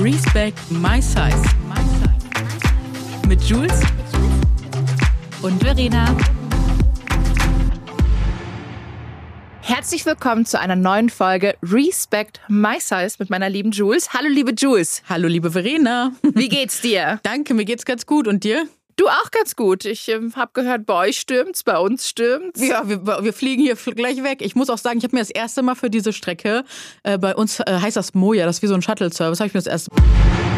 Respect My Size. Mit Jules und Verena. Herzlich willkommen zu einer neuen Folge Respect My Size mit meiner lieben Jules. Hallo, liebe Jules. Hallo, liebe Verena. Wie geht's dir? Danke, mir geht's ganz gut. Und dir? Du auch ganz gut. Ich ähm, habe gehört, bei euch stürmt's, bei uns stürmt's. Ja, wir, wir fliegen hier gleich weg. Ich muss auch sagen, ich habe mir das erste Mal für diese Strecke, äh, bei uns äh, heißt das Moja, das ist wie so ein Shuttle-Service, habe ich mir das erste Mal.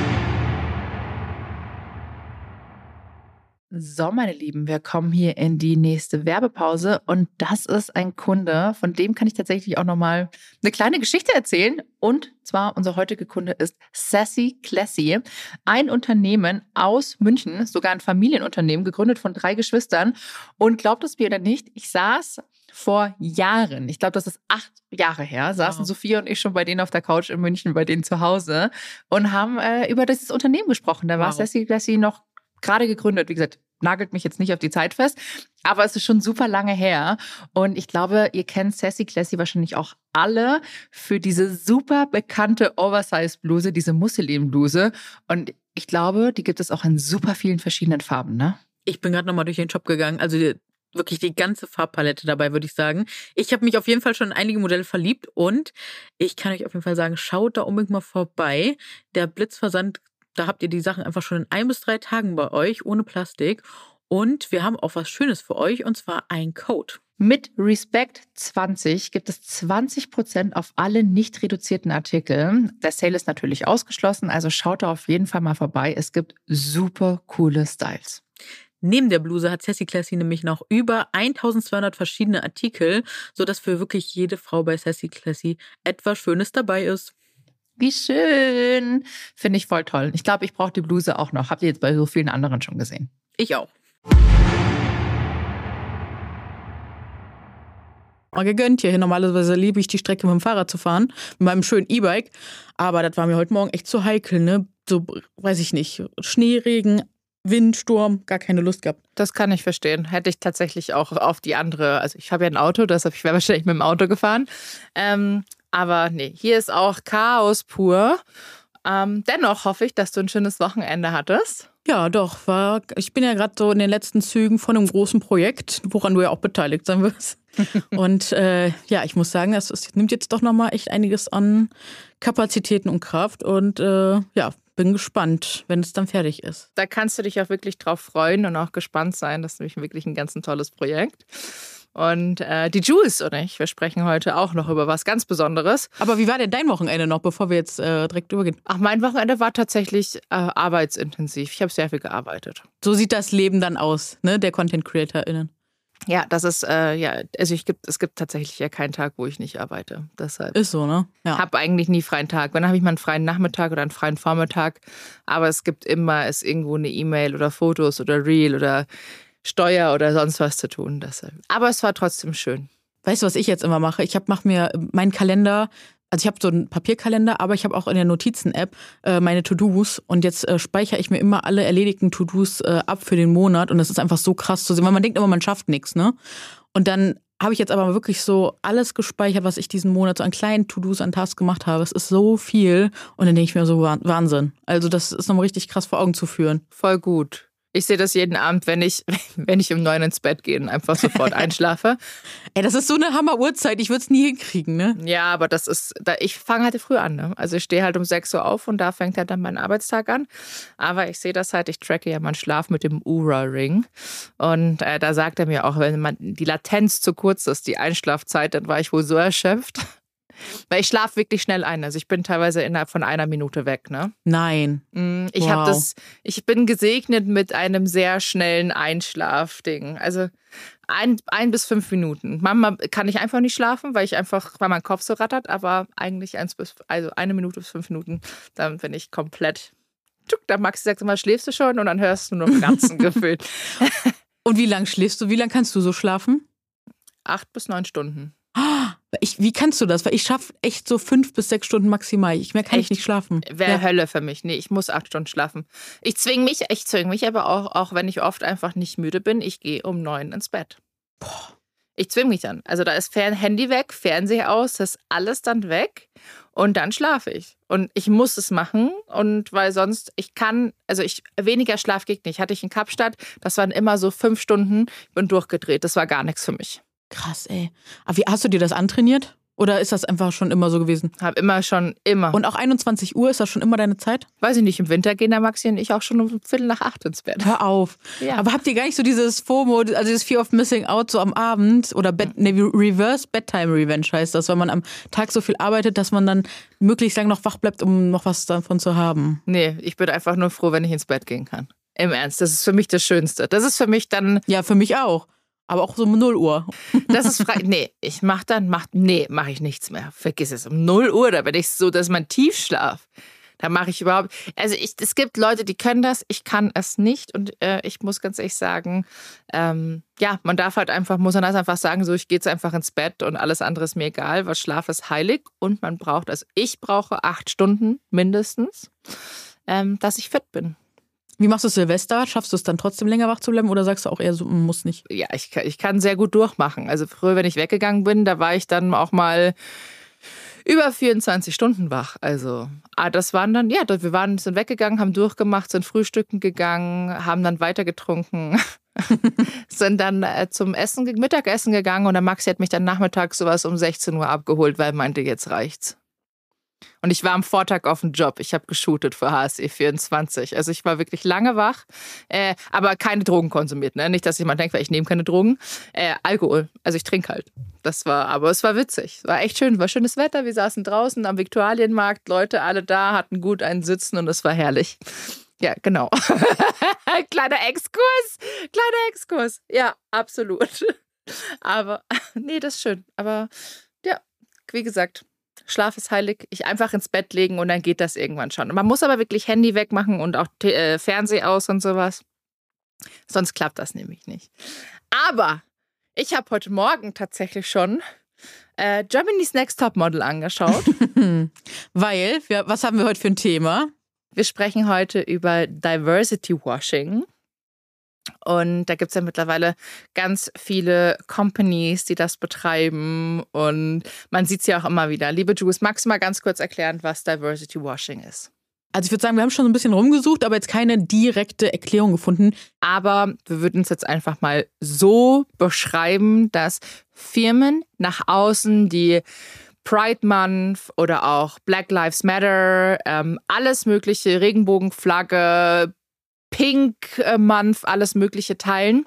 So, meine Lieben, wir kommen hier in die nächste Werbepause und das ist ein Kunde, von dem kann ich tatsächlich auch nochmal eine kleine Geschichte erzählen. Und zwar unser heutiger Kunde ist Sassy Classy, ein Unternehmen aus München, sogar ein Familienunternehmen, gegründet von drei Geschwistern. Und glaubt es mir oder nicht, ich saß vor Jahren, ich glaube, das ist acht Jahre her, saßen wow. Sophia und ich schon bei denen auf der Couch in München, bei denen zu Hause und haben äh, über dieses Unternehmen gesprochen. Da war wow. Sassy Classy noch gerade gegründet. Wie gesagt, nagelt mich jetzt nicht auf die Zeit fest, aber es ist schon super lange her. Und ich glaube, ihr kennt Sassy Classy wahrscheinlich auch alle für diese super bekannte Oversize-Bluse, diese Musselin-Bluse. Und ich glaube, die gibt es auch in super vielen verschiedenen Farben, ne? Ich bin gerade nochmal durch den Shop gegangen. Also wirklich die ganze Farbpalette dabei, würde ich sagen. Ich habe mich auf jeden Fall schon in einige Modelle verliebt und ich kann euch auf jeden Fall sagen, schaut da unbedingt mal vorbei. Der Blitzversand da habt ihr die Sachen einfach schon in ein bis drei Tagen bei euch, ohne Plastik. Und wir haben auch was Schönes für euch, und zwar ein Code. Mit Respect 20 gibt es 20% auf alle nicht reduzierten Artikel. Der Sale ist natürlich ausgeschlossen, also schaut da auf jeden Fall mal vorbei. Es gibt super coole Styles. Neben der Bluse hat Sassy Classy nämlich noch über 1200 verschiedene Artikel, sodass für wirklich jede Frau bei Sassy Classy etwas Schönes dabei ist. Wie schön. Finde ich voll toll. Ich glaube, ich brauche die Bluse auch noch. Habt ihr jetzt bei so vielen anderen schon gesehen? Ich auch. Mal gegönnt hier. Normalerweise liebe ich die Strecke mit dem Fahrrad zu fahren, mit meinem schönen E-Bike. Aber das war mir heute Morgen echt zu heikel, ne? So, weiß ich nicht. Schneeregen, Wind, Sturm, gar keine Lust gehabt. Das kann ich verstehen. Hätte ich tatsächlich auch auf die andere. Also ich habe ja ein Auto, deshalb ich wäre wahrscheinlich mit dem Auto gefahren. Ähm, aber nee, hier ist auch Chaos pur. Ähm, dennoch hoffe ich, dass du ein schönes Wochenende hattest. Ja, doch. War, ich bin ja gerade so in den letzten Zügen von einem großen Projekt, woran du ja auch beteiligt sein wirst. und äh, ja, ich muss sagen, es, es nimmt jetzt doch nochmal echt einiges an Kapazitäten und Kraft. Und äh, ja, bin gespannt, wenn es dann fertig ist. Da kannst du dich auch wirklich drauf freuen und auch gespannt sein. Das ist nämlich wirklich ein ganz ein tolles Projekt. Und äh, die Jules und ich, wir sprechen heute auch noch über was ganz Besonderes. Aber wie war denn dein Wochenende noch, bevor wir jetzt äh, direkt übergehen? Ach, mein Wochenende war tatsächlich äh, arbeitsintensiv. Ich habe sehr viel gearbeitet. So sieht das Leben dann aus, ne, der Content CreatorInnen. Ja, das ist, äh, ja, also ich gibt, es gibt tatsächlich ja keinen Tag, wo ich nicht arbeite. Deshalb ist so, ne? Ja. Habe eigentlich nie freien Tag. Wenn habe ich mal einen freien Nachmittag oder einen freien Vormittag. Aber es gibt immer ist irgendwo eine E-Mail oder Fotos oder Reel oder Steuer oder sonst was zu tun. Deshalb. Aber es war trotzdem schön. Weißt du, was ich jetzt immer mache? Ich mache mir meinen Kalender, also ich habe so einen Papierkalender, aber ich habe auch in der Notizen-App äh, meine To-Dos und jetzt äh, speichere ich mir immer alle erledigten To-Dos äh, ab für den Monat und das ist einfach so krass zu sehen, weil man denkt immer, man schafft nichts, ne? Und dann habe ich jetzt aber wirklich so alles gespeichert, was ich diesen Monat so an kleinen To-Dos, an Tasks gemacht habe. Es ist so viel und dann denke ich mir so, Wahnsinn. Also das ist nochmal richtig krass vor Augen zu führen. Voll gut. Ich sehe das jeden Abend, wenn ich, wenn ich um neun ins Bett gehe und einfach sofort einschlafe. Ey, das ist so eine Hammer-Uhrzeit. Ich würde es nie hinkriegen, ne? Ja, aber das ist, da, ich fange halt früh an, ne? Also ich stehe halt um sechs Uhr auf und da fängt halt dann mein Arbeitstag an. Aber ich sehe das halt, ich tracke ja meinen Schlaf mit dem Ura-Ring. Und äh, da sagt er mir auch, wenn man die Latenz zu kurz ist, die Einschlafzeit, dann war ich wohl so erschöpft. Weil ich schlafe wirklich schnell ein. Also ich bin teilweise innerhalb von einer Minute weg, ne? Nein. Mm, ich wow. habe das, ich bin gesegnet mit einem sehr schnellen Einschlafding. Also ein, ein bis fünf Minuten. Manchmal kann ich einfach nicht schlafen, weil ich einfach, weil mein Kopf so rattert, aber eigentlich eins bis, also eine Minute bis fünf Minuten, dann bin ich komplett. Der Maxi sagt immer, schläfst du schon? Und dann hörst du nur im Ganzen gefühlt. Und wie lange schläfst du? Wie lange kannst du so schlafen? Acht bis neun Stunden. Ich, wie kannst du das? Weil ich schaffe echt so fünf bis sechs Stunden maximal. Ich mehr kann echt? ich nicht schlafen. Wäre ja. Hölle für mich. Nee, ich muss acht Stunden schlafen. Ich zwinge mich, ich zwinge mich aber auch, auch wenn ich oft einfach nicht müde bin, ich gehe um neun ins Bett. Boah. Ich zwinge mich dann. Also da ist Fern Handy weg, Fernseher aus, das ist alles dann weg und dann schlafe ich. Und ich muss es machen und weil sonst, ich kann, also ich, weniger Schlaf geht nicht. Hatte ich in Kapstadt, das waren immer so fünf Stunden, ich bin durchgedreht. Das war gar nichts für mich. Krass, ey. Aber wie hast du dir das antrainiert? Oder ist das einfach schon immer so gewesen? Hab immer schon, immer. Und auch 21 Uhr, ist das schon immer deine Zeit? Weiß ich nicht, im Winter gehen der Maxi und ich auch schon um Viertel nach acht ins Bett. Hör auf. Ja. Aber habt ihr gar nicht so dieses FOMO, also dieses Fear of Missing Out so am Abend oder Bed, nee, Reverse Bedtime Revenge heißt das, wenn man am Tag so viel arbeitet, dass man dann möglichst lang noch wach bleibt, um noch was davon zu haben? Nee, ich bin einfach nur froh, wenn ich ins Bett gehen kann. Im Ernst, das ist für mich das Schönste. Das ist für mich dann. Ja, für mich auch. Aber auch so um 0 Uhr. Das ist frei. Nee, ich mach dann, mach, nee, mache ich nichts mehr. Vergiss es. Um 0 Uhr, da bin ich so, das ist mein Tiefschlaf. Da mache ich überhaupt. Also ich, es gibt Leute, die können das, ich kann es nicht. Und äh, ich muss ganz ehrlich sagen, ähm, ja, man darf halt einfach, muss man das einfach sagen, so ich gehe jetzt einfach ins Bett und alles andere ist mir egal, weil Schlaf ist heilig und man braucht, also ich brauche acht Stunden mindestens, ähm, dass ich fit bin. Wie machst du Silvester? Schaffst du es dann trotzdem länger wach zu bleiben oder sagst du auch eher so, mm, muss nicht? Ja, ich, kann- ich kann sehr gut durchmachen. Also früher, wenn ich weggegangen bin, da war ich dann auch mal über 24 Stunden wach. Also, ah, das waren dann, ja, wir waren, sind weggegangen, haben durchgemacht, sind frühstücken gegangen, haben dann weiter getrunken, sind dann äh, zum Essen, ge- Mittagessen gegangen und der Maxi hat mich dann nachmittags sowas um 16 Uhr abgeholt, weil er meinte, jetzt reicht's. Und ich war am Vortag auf dem Job. Ich habe geshootet für HSE 24. Also ich war wirklich lange wach, äh, aber keine Drogen konsumiert. Ne? Nicht, dass jemand denkt, weil ich nehme keine Drogen. Äh, Alkohol. Also ich trinke halt. Das war, aber es war witzig. War echt schön. War schönes Wetter. Wir saßen draußen am Viktualienmarkt. Leute alle da, hatten gut einen Sitzen und es war herrlich. Ja, genau. Kleiner Exkurs. Kleiner Exkurs. Ja, absolut. Aber, nee, das ist schön. Aber ja, wie gesagt, Schlaf ist heilig. Ich einfach ins Bett legen und dann geht das irgendwann schon. Man muss aber wirklich Handy wegmachen und auch äh, Fernseh aus und sowas. Sonst klappt das nämlich nicht. Aber ich habe heute Morgen tatsächlich schon äh, Germany's Next Top Model angeschaut. Weil, wir, was haben wir heute für ein Thema? Wir sprechen heute über Diversity Washing. Und da gibt es ja mittlerweile ganz viele Companies, die das betreiben. Und man sieht es ja auch immer wieder. Liebe Jules, magst du mal ganz kurz erklären, was Diversity Washing ist? Also ich würde sagen, wir haben schon so ein bisschen rumgesucht, aber jetzt keine direkte Erklärung gefunden. Aber wir würden es jetzt einfach mal so beschreiben, dass Firmen nach außen die Pride Month oder auch Black Lives Matter, ähm, alles mögliche, Regenbogenflagge, Pink äh, Month, alles mögliche teilen.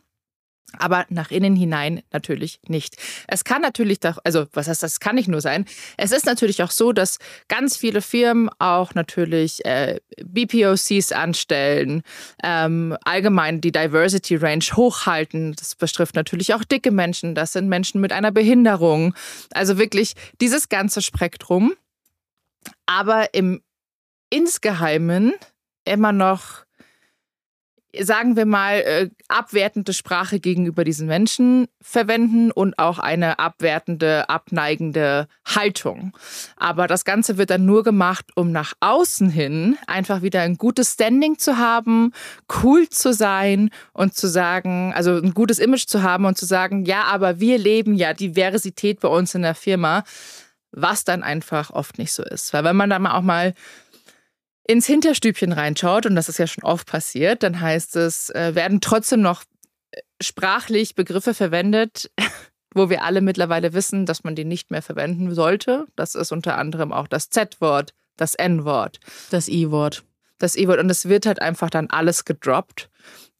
Aber nach innen hinein natürlich nicht. Es kann natürlich doch, also was heißt das, kann nicht nur sein. Es ist natürlich auch so, dass ganz viele Firmen auch natürlich äh, BPOCs anstellen, ähm, allgemein die Diversity Range hochhalten. Das betrifft natürlich auch dicke Menschen, das sind Menschen mit einer Behinderung. Also wirklich dieses ganze Spektrum. Aber im insgeheimen immer noch sagen wir mal, äh, abwertende Sprache gegenüber diesen Menschen verwenden und auch eine abwertende, abneigende Haltung. Aber das Ganze wird dann nur gemacht, um nach außen hin einfach wieder ein gutes Standing zu haben, cool zu sein und zu sagen, also ein gutes Image zu haben und zu sagen, ja, aber wir leben ja Diversität bei uns in der Firma, was dann einfach oft nicht so ist. Weil wenn man da mal auch mal ins Hinterstübchen reinschaut, und das ist ja schon oft passiert, dann heißt es, äh, werden trotzdem noch äh, sprachlich Begriffe verwendet, wo wir alle mittlerweile wissen, dass man die nicht mehr verwenden sollte. Das ist unter anderem auch das Z-Wort, das N-Wort, Das I-Wort. das E-Wort. Und es wird halt einfach dann alles gedroppt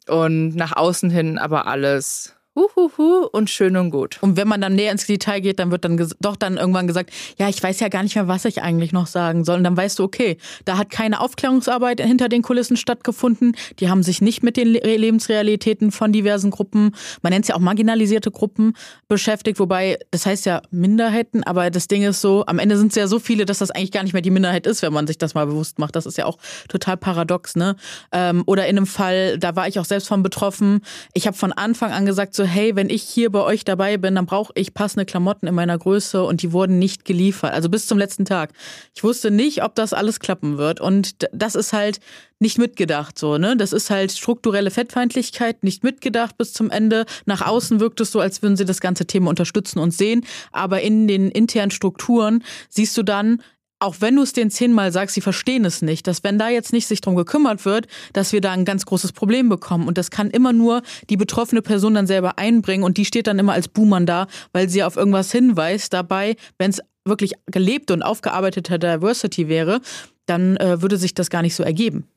und nach außen hin aber alles huhuhu und schön und gut. Und wenn man dann näher ins Detail geht, dann wird dann doch dann irgendwann gesagt, ja, ich weiß ja gar nicht mehr, was ich eigentlich noch sagen soll. Und dann weißt du, okay, da hat keine Aufklärungsarbeit hinter den Kulissen stattgefunden. Die haben sich nicht mit den Le Lebensrealitäten von diversen Gruppen, man nennt es ja auch marginalisierte Gruppen, beschäftigt. Wobei, das heißt ja Minderheiten, aber das Ding ist so, am Ende sind es ja so viele, dass das eigentlich gar nicht mehr die Minderheit ist, wenn man sich das mal bewusst macht. Das ist ja auch total paradox, ne? Ähm, oder in einem Fall, da war ich auch selbst von betroffen. Ich habe von Anfang an gesagt, so, hey, wenn ich hier bei euch dabei bin, dann brauche ich passende Klamotten in meiner Größe und die wurden nicht geliefert. Also bis zum letzten Tag. Ich wusste nicht, ob das alles klappen wird. Und das ist halt nicht mitgedacht so, ne? Das ist halt strukturelle Fettfeindlichkeit, nicht mitgedacht bis zum Ende. Nach außen wirkt es so, als würden sie das ganze Thema unterstützen und sehen, aber in den internen Strukturen siehst du dann, auch wenn du es denen zehnmal sagst, sie verstehen es nicht, dass wenn da jetzt nicht sich drum gekümmert wird, dass wir da ein ganz großes Problem bekommen. Und das kann immer nur die betroffene Person dann selber einbringen und die steht dann immer als Buhmann da, weil sie auf irgendwas hinweist. Dabei, wenn es wirklich gelebte und aufgearbeitete Diversity wäre, dann äh, würde sich das gar nicht so ergeben.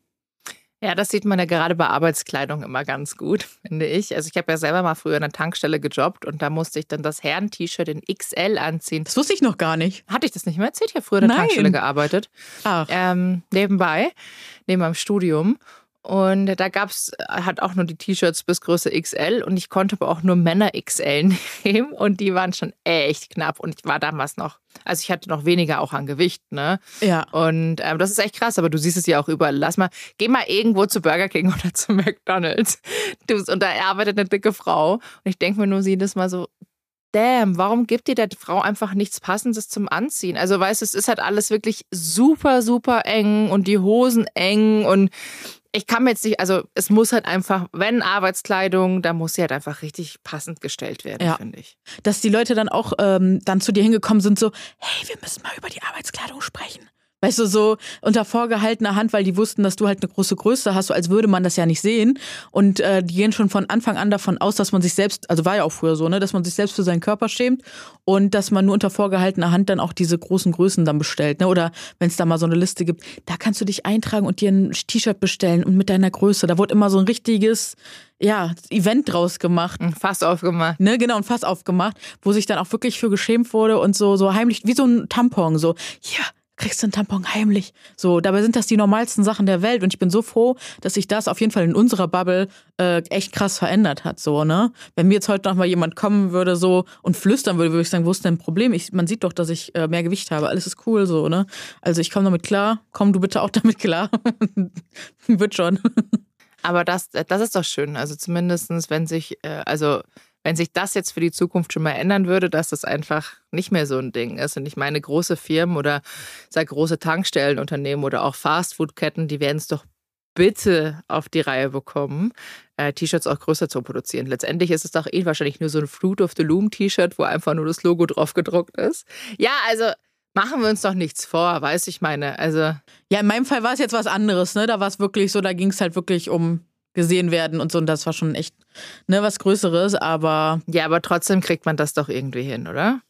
Ja, das sieht man ja gerade bei Arbeitskleidung immer ganz gut, finde ich. Also ich habe ja selber mal früher in einer Tankstelle gejobbt und da musste ich dann das Herren-T-Shirt in XL anziehen. Das wusste ich noch gar nicht. Hatte ich das nicht mehr erzählt? Ich habe früher in der Nein. Tankstelle gearbeitet. Ach. Ähm, nebenbei, neben meinem Studium. Und da gab es hat auch nur die T-Shirts bis Größe XL und ich konnte aber auch nur Männer XL nehmen und die waren schon echt knapp und ich war damals noch, also ich hatte noch weniger auch an Gewicht, ne? Ja. Und ähm, das ist echt krass, aber du siehst es ja auch überall. Lass mal, geh mal irgendwo zu Burger King oder zu McDonalds. Du, und da arbeitet eine dicke Frau und ich denke mir nur jedes Mal so, damn, warum gibt dir der Frau einfach nichts Passendes zum Anziehen? Also weißt du, es ist halt alles wirklich super, super eng und die Hosen eng und ich kann mir jetzt nicht, also es muss halt einfach, wenn Arbeitskleidung, da muss sie halt einfach richtig passend gestellt werden, Ja. finde ich. Dass die Leute dann auch ähm, dann zu dir hingekommen sind, so, hey, wir müssen mal über die Arbeitskleidung sprechen. Weißt du, so unter vorgehaltener Hand, weil die wussten, dass du halt eine große Größe hast, so als würde man das ja nicht sehen. Und äh, die gehen schon von Anfang an davon aus, dass man sich selbst, also war ja auch früher so, ne, dass man sich selbst für seinen Körper schämt und dass man nur unter vorgehaltener Hand dann auch diese großen Größen dann bestellt. Ne? Oder wenn es da mal so eine Liste gibt, da kannst du dich eintragen und dir ein T-Shirt bestellen und mit deiner Größe. Da wurde immer so ein richtiges, ja, Event draus gemacht. Fast aufgemacht. Ne, genau, und Fass aufgemacht, wo sich dann auch wirklich für geschämt wurde und so, so heimlich, wie so ein Tampon, so, hier, kriegst du einen Tampon heimlich. So, dabei sind das die normalsten Sachen der Welt und ich bin so froh, dass sich das auf jeden Fall in unserer Bubble äh, echt krass verändert hat, so, ne? Wenn mir jetzt heute noch mal jemand kommen würde, so, und flüstern würde, würde ich sagen, wo ist denn ein Problem? Ich, man sieht doch, dass ich äh, mehr Gewicht habe, alles ist cool, so, ne? Also ich komme damit klar, komm du bitte auch damit klar. Wird schon. Aber das, das ist doch schön. Also zumindestens, wenn sich, äh, also wenn sich das jetzt für die Zukunft schon mal ändern würde, dass das einfach nicht mehr so ein Ding ist. Und ich meine, große Firmen oder sag große Tankstellenunternehmen oder auch Fastfood-Ketten, die werden es doch bitte auf die Reihe bekommen, äh, T-Shirts auch größer zu produzieren. Letztendlich ist es doch eh wahrscheinlich nur so ein Fruit of the Loom T-Shirt, wo einfach nur das Logo drauf gedruckt ist. Ja, also machen wir uns doch nichts vor, weiß ich meine. Also Ja, in meinem Fall war es jetzt was anderes, ne? Da war es wirklich so, da ging es halt wirklich um gesehen werden und so. Und das war schon echt ne, was Größeres, aber ja, aber trotzdem kriegt man das doch irgendwie hin, oder?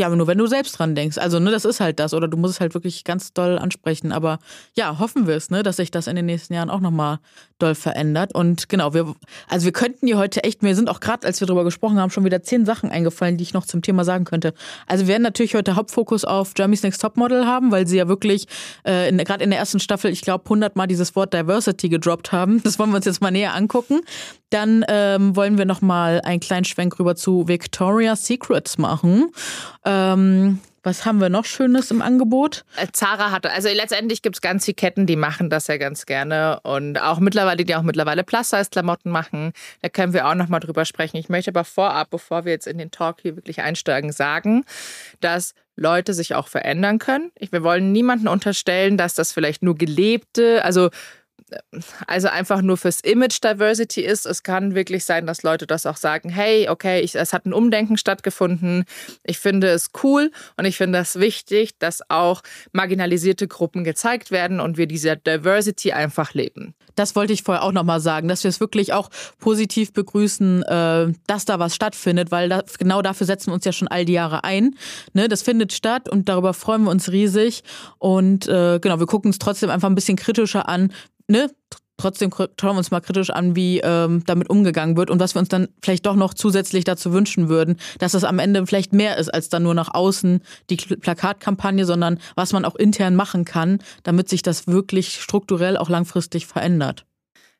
Ja, aber nur wenn du selbst dran denkst. Also, ne, das ist halt das. Oder du musst es halt wirklich ganz doll ansprechen. Aber ja, hoffen wir es, ne, dass sich das in den nächsten Jahren auch nochmal doll verändert. Und genau, wir, also wir könnten hier heute echt, mir sind auch gerade, als wir drüber gesprochen haben, schon wieder zehn Sachen eingefallen, die ich noch zum Thema sagen könnte. Also wir werden natürlich heute Hauptfokus auf Jeremy's Next Topmodel haben, weil sie ja wirklich äh, gerade in der ersten Staffel, ich glaube, 100 Mal dieses Wort Diversity gedroppt haben. Das wollen wir uns jetzt mal näher angucken. Dann ähm, wollen wir nochmal einen kleinen Schwenk rüber zu Victoria's Secrets machen. Ähm, was haben wir noch Schönes im Angebot? Äh, Zara hatte, also letztendlich gibt es ganz viele Ketten, die machen das ja ganz gerne und auch mittlerweile, die auch mittlerweile Plus-Size-Klamotten machen. Da können wir auch nochmal drüber sprechen. Ich möchte aber vorab, bevor wir jetzt in den Talk hier wirklich einsteigen, sagen, dass Leute sich auch verändern können. Wir wollen niemanden unterstellen, dass das vielleicht nur gelebte, also also einfach nur fürs Image Diversity ist. Es kann wirklich sein, dass Leute das auch sagen, hey, okay, ich, es hat ein Umdenken stattgefunden. Ich finde es cool und ich finde es wichtig, dass auch marginalisierte Gruppen gezeigt werden und wir diese Diversity einfach leben. Das wollte ich vorher auch nochmal sagen, dass wir es wirklich auch positiv begrüßen, äh, dass da was stattfindet, weil da, genau dafür setzen wir uns ja schon all die Jahre ein. Ne, das findet statt und darüber freuen wir uns riesig. Und äh, genau, wir gucken es trotzdem einfach ein bisschen kritischer an. Ne? Trotzdem schauen wir uns mal kritisch an, wie ähm, damit umgegangen wird und was wir uns dann vielleicht doch noch zusätzlich dazu wünschen würden, dass es am Ende vielleicht mehr ist als dann nur nach außen die Plakatkampagne, sondern was man auch intern machen kann, damit sich das wirklich strukturell auch langfristig verändert.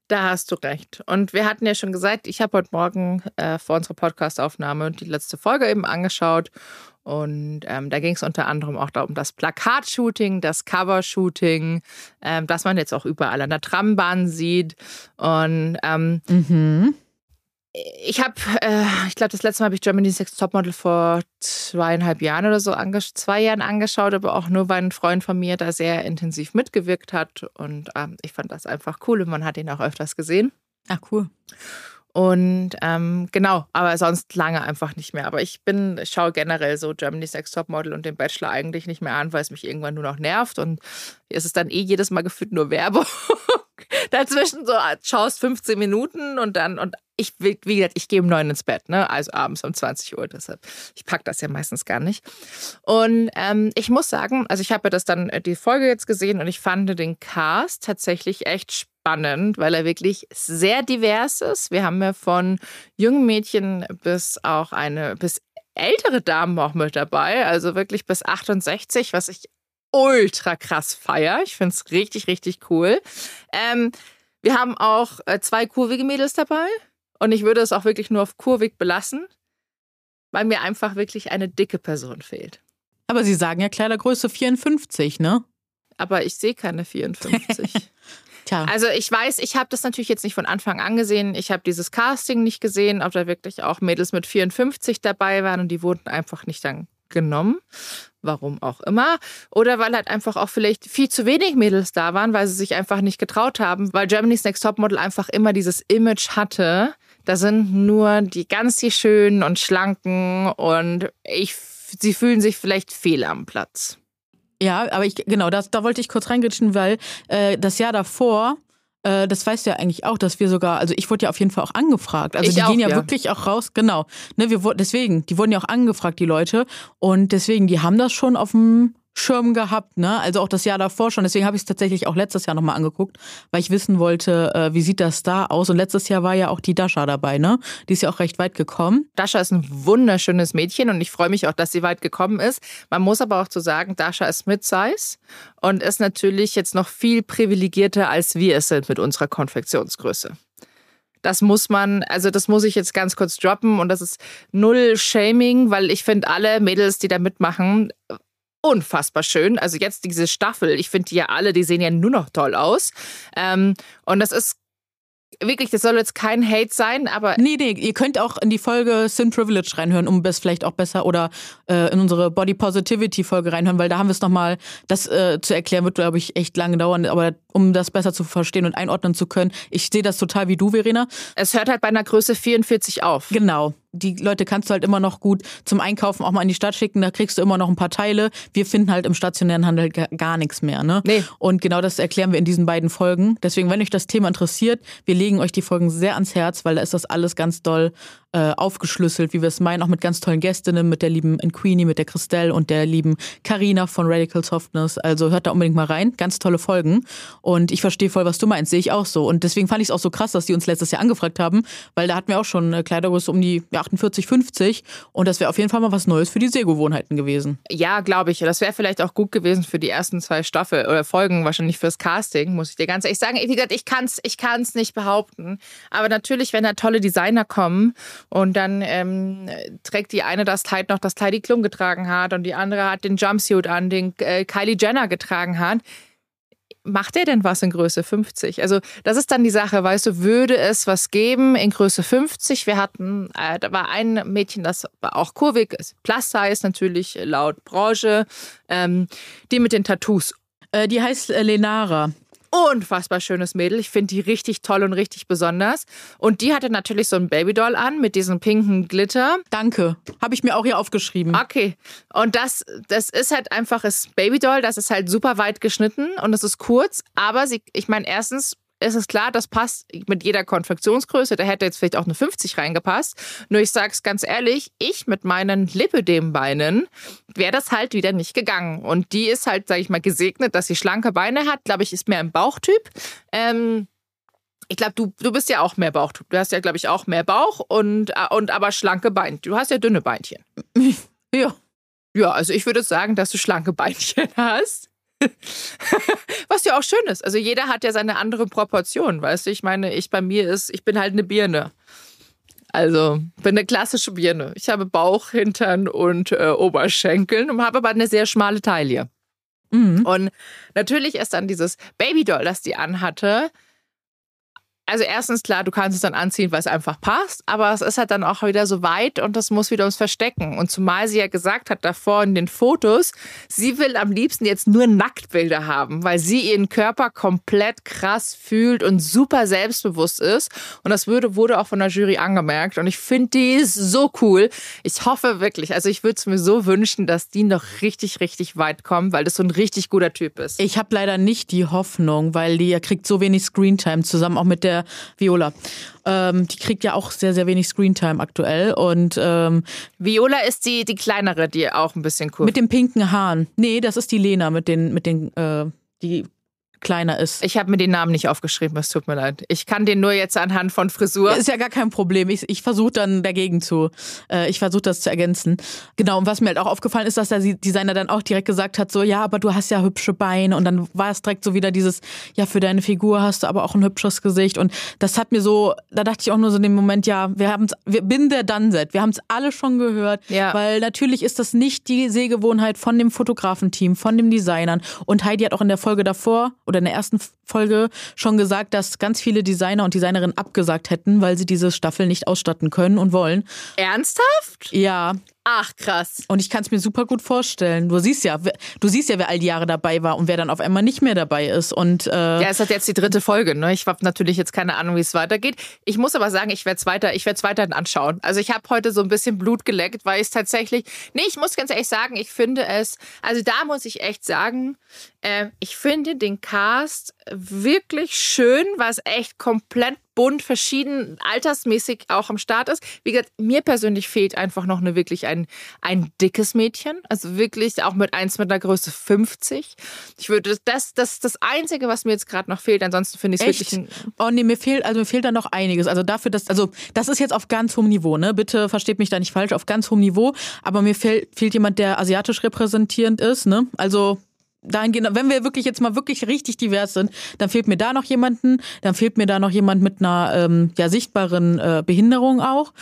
Da hast du recht. Und wir hatten ja schon gesagt, ich habe heute Morgen äh, vor unserer Podcast-Aufnahme die letzte Folge eben angeschaut. Und ähm, da ging es unter anderem auch da um das Plakatshooting, das Covershooting, ähm, das man jetzt auch überall an der Trambahn sieht. Und ähm, Mhm. ich habe, äh, ich glaube, das letzte Mal habe ich Germany's Next Topmodel vor zweieinhalb Jahren oder so, zwei Jahren angeschaut, aber auch nur, weil ein Freund von mir da sehr intensiv mitgewirkt hat. Und ähm, ich fand das einfach cool und man hat ihn auch öfters gesehen. Ach, cool. Und ähm, genau, aber sonst lange einfach nicht mehr. Aber ich bin, ich schaue generell so Germany's Next Topmodel und den Bachelor eigentlich nicht mehr an, weil es mich irgendwann nur noch nervt. Und es ist dann eh jedes Mal gefühlt nur Werbung. Dazwischen so schaust 15 Minuten und dann, und ich, wie gesagt, ich gehe um neun ins Bett, ne? Also abends um 20 Uhr. Deshalb, ich packe das ja meistens gar nicht. Und ähm, ich muss sagen, also ich habe ja das dann äh, die Folge jetzt gesehen und ich fand den Cast tatsächlich echt spannend, weil er wirklich sehr divers ist. Wir haben ja von jungen Mädchen bis auch eine, bis ältere Damen auch mit dabei, also wirklich bis 68, was ich ultra krass feier. Ich finde es richtig, richtig cool. Ähm, wir haben auch äh, zwei kurvige Mädels dabei. Und ich würde es auch wirklich nur auf kurvig belassen, weil mir einfach wirklich eine dicke Person fehlt. Aber Sie sagen ja Kleidergröße 54, ne? Aber ich sehe keine 54. Tja. Also ich weiß, ich habe das natürlich jetzt nicht von Anfang an gesehen. Ich habe dieses Casting nicht gesehen, ob da wirklich auch Mädels mit 54 dabei waren und die wurden einfach nicht dann genommen. Warum auch immer. Oder weil halt einfach auch vielleicht viel zu wenig Mädels da waren, weil sie sich einfach nicht getraut haben, weil Germany's Next Topmodel einfach immer dieses Image hatte, da sind nur die ganz die schönen und schlanken und ich, sie fühlen sich vielleicht fehl am Platz. Ja, aber ich, genau, das, da wollte ich kurz reingritschen, weil äh, das Jahr davor, äh, das weißt du ja eigentlich auch, dass wir sogar, also ich wurde ja auf jeden Fall auch angefragt. Also ich die auch, gehen ja, ja, wirklich auch raus, genau. Ne, wir, deswegen, die wurden ja auch angefragt, die Leute. Und deswegen, die haben das schon auf dem Schirm gehabt, ne? Also auch das Jahr davor schon. Deswegen habe ich es tatsächlich auch letztes Jahr nochmal angeguckt, weil ich wissen wollte, äh, wie sieht das da aus. Und letztes Jahr war ja auch die Dasha dabei, ne? Die ist ja auch recht weit gekommen. Dasha ist ein wunderschönes Mädchen und ich freue mich auch, dass sie weit gekommen ist. Man muss aber auch zu sagen, Dasha ist Mid-Size und ist natürlich jetzt noch viel privilegierter, als wir es sind mit unserer Konfektionsgröße. Das muss man, also das muss ich jetzt ganz kurz droppen und das ist null Shaming, weil ich finde alle Mädels, die da mitmachen, unfassbar schön. Also jetzt diese Staffel, ich finde die ja alle, die sehen ja nur noch toll aus. Ähm, und das ist wirklich, das soll jetzt kein Hate sein, aber. Nee, nee, ihr könnt auch in die Folge Sin Privilege reinhören, um es vielleicht auch besser oder äh, in unsere Body Positivity Folge reinhören, weil da haben wir es nochmal, das äh, zu erklären wird, glaube ich, echt lange dauern, aber um das besser zu verstehen und einordnen zu können. Ich sehe das total wie du, Verena. Es hört halt bei einer Größe 44 auf. Genau die Leute kannst du halt immer noch gut zum Einkaufen auch mal in die Stadt schicken, da kriegst du immer noch ein paar Teile. Wir finden halt im stationären Handel gar nichts mehr, ne? Nee. Und genau das erklären wir in diesen beiden Folgen. Deswegen, wenn euch das Thema interessiert, wir legen euch die Folgen sehr ans Herz, weil da ist das alles ganz doll äh, aufgeschlüsselt, wie wir es meinen, auch mit ganz tollen Gästinnen, mit der lieben Queenie, mit der Christelle und der lieben Karina von Radical Softness. Also hört da unbedingt mal rein. Ganz tolle Folgen. Und ich verstehe voll, was du meinst. Sehe ich auch so. Und deswegen fand ich es auch so krass, dass die uns letztes Jahr angefragt haben, weil da hatten wir auch schon eine Kleidergröße um die 48, 50. Und das wäre auf jeden Fall mal was Neues für die Sehgewohnheiten gewesen. Ja, glaube ich. Das wäre vielleicht auch gut gewesen für die ersten zwei Staffeln oder Folgen, wahrscheinlich fürs Casting, muss ich dir ganz ehrlich sagen. Wie gesagt, ich kann es ich kann's nicht behaupten. Aber natürlich, wenn da tolle Designer kommen und dann ähm, trägt die eine das Kleid noch, das Heidi Klum getragen hat und die andere hat den Jumpsuit an, den äh, Kylie Jenner getragen hat. Macht er denn was in Größe 50? Also, das ist dann die Sache, weißt du, würde es was geben in Größe 50? Wir hatten, äh, da war ein Mädchen, das war auch kurvig, Plus Size natürlich laut Branche, ähm, die mit den Tattoos. Äh, die heißt äh, Lenara unfassbar schönes Mädel. Ich finde die richtig toll und richtig besonders. Und die hatte natürlich so ein Babydoll an mit diesem pinken Glitter. Danke. Habe ich mir auch hier aufgeschrieben. Okay. Und das, das ist halt einfach das Babydoll. Das ist halt super weit geschnitten und es ist kurz. Aber sie, ich meine, erstens ist es klar, das passt mit jeder Konfektionsgröße. Da hätte jetzt vielleicht auch eine 50 reingepasst. Nur ich sage es ganz ehrlich, ich mit meinen Lipödem-Beinen wäre das halt wieder nicht gegangen. Und die ist halt, sage ich mal, gesegnet, dass sie schlanke Beine hat. Glaube ich, ist mehr im Bauchtyp. Ähm, ich glaube, du, du bist ja auch mehr Bauchtyp. Du hast ja, glaube ich, auch mehr Bauch und, äh, und aber schlanke Beine. Du hast ja dünne Beinchen. Ja. Ja, also ich würde sagen, dass du schlanke Beinchen hast. Was ja auch schön ist. Also jeder hat ja seine andere Proportion, weißt du? Ich meine, ich bei mir ist, ich bin halt eine Birne. Also bin eine klassische Birne. Ich habe Bauch, Hintern und äh, Oberschenkeln und habe aber eine sehr schmale Taille. Mhm. Und natürlich ist dann dieses Babydoll, das die anhatte, also erstens klar, du kannst es dann anziehen, weil es einfach passt, aber es ist halt dann auch wieder so weit und das muss wieder ums Verstecken. Und zumal sie ja gesagt hat davor in den Fotos, sie will am liebsten jetzt nur Nacktbilder haben, weil sie ihren Körper komplett krass fühlt und super selbstbewusst ist. Und das würde, wurde auch von der Jury angemerkt. Und ich finde die so cool. Ich hoffe wirklich, also ich würde es mir so wünschen, dass die noch richtig, richtig weit kommt, weil das so ein richtig guter Typ ist. Ich habe leider nicht die Hoffnung, weil die kriegt so wenig Screentime zusammen, auch mit der Viola. Ähm, die kriegt ja auch sehr, sehr wenig Screentime aktuell. Und ähm, Viola ist die, die kleinere, die auch ein bisschen cool. Mit den pinken Haaren. Nee, das ist die Lena mit den, mit den, äh, die kleiner ist. Ich habe mir den Namen nicht aufgeschrieben, es tut mir leid. Ich kann den nur jetzt anhand von Frisur. Ist ja gar kein Problem. Ich, ich versuche dann dagegen zu, äh, ich versuche das zu ergänzen. Genau, und was mir halt auch aufgefallen ist, dass der Designer dann auch direkt gesagt hat, so, ja, aber du hast ja hübsche Beine und dann war es direkt so wieder dieses, ja, für deine Figur hast du aber auch ein hübsches Gesicht und das hat mir so, da dachte ich auch nur so in dem Moment, ja, wir haben es, wir bin der Dunset, wir haben es alle schon gehört, ja. weil natürlich ist das nicht die Sehgewohnheit von dem Fotografenteam, von den Designern und Heidi hat auch in der Folge davor oder in der ersten Folge schon gesagt, dass ganz viele Designer und Designerinnen abgesagt hätten, weil sie diese Staffel nicht ausstatten können und wollen. Ernsthaft? Ja. Ach, krass. Und ich kann es mir super gut vorstellen. Du siehst ja, du siehst ja, wer all die Jahre dabei war und wer dann auf einmal nicht mehr dabei ist. Und, äh ja, es hat jetzt die dritte Folge. Ne? Ich habe natürlich jetzt keine Ahnung, wie es weitergeht. Ich muss aber sagen, ich werde es weiter, ich werde weiter anschauen. Also ich habe heute so ein bisschen Blut geleckt, weil ich es tatsächlich. Nee, ich muss ganz ehrlich sagen, ich finde es. Also da muss ich echt sagen, äh, ich finde den Cast wirklich schön, was echt komplett bunt, verschieden, altersmäßig auch am Start ist. Wie gesagt, mir persönlich fehlt einfach noch eine wirklich ein, ein dickes Mädchen. Also wirklich auch mit eins mit der Größe 50. Ich würde, das, das, das Einzige, was mir jetzt gerade noch fehlt. Ansonsten finde ich es wirklich. Ein oh nee, mir fehlt, also mir fehlt da noch einiges. Also dafür, dass, also das ist jetzt auf ganz hohem Niveau, ne? Bitte versteht mich da nicht falsch, auf ganz hohem Niveau. Aber mir fehlt, fehlt jemand, der asiatisch repräsentierend ist, ne? Also dahingehend, wenn wir wirklich jetzt mal wirklich richtig divers sind, dann fehlt mir da noch jemanden, dann fehlt mir da noch jemand mit einer ähm, ja sichtbaren äh, Behinderung auch,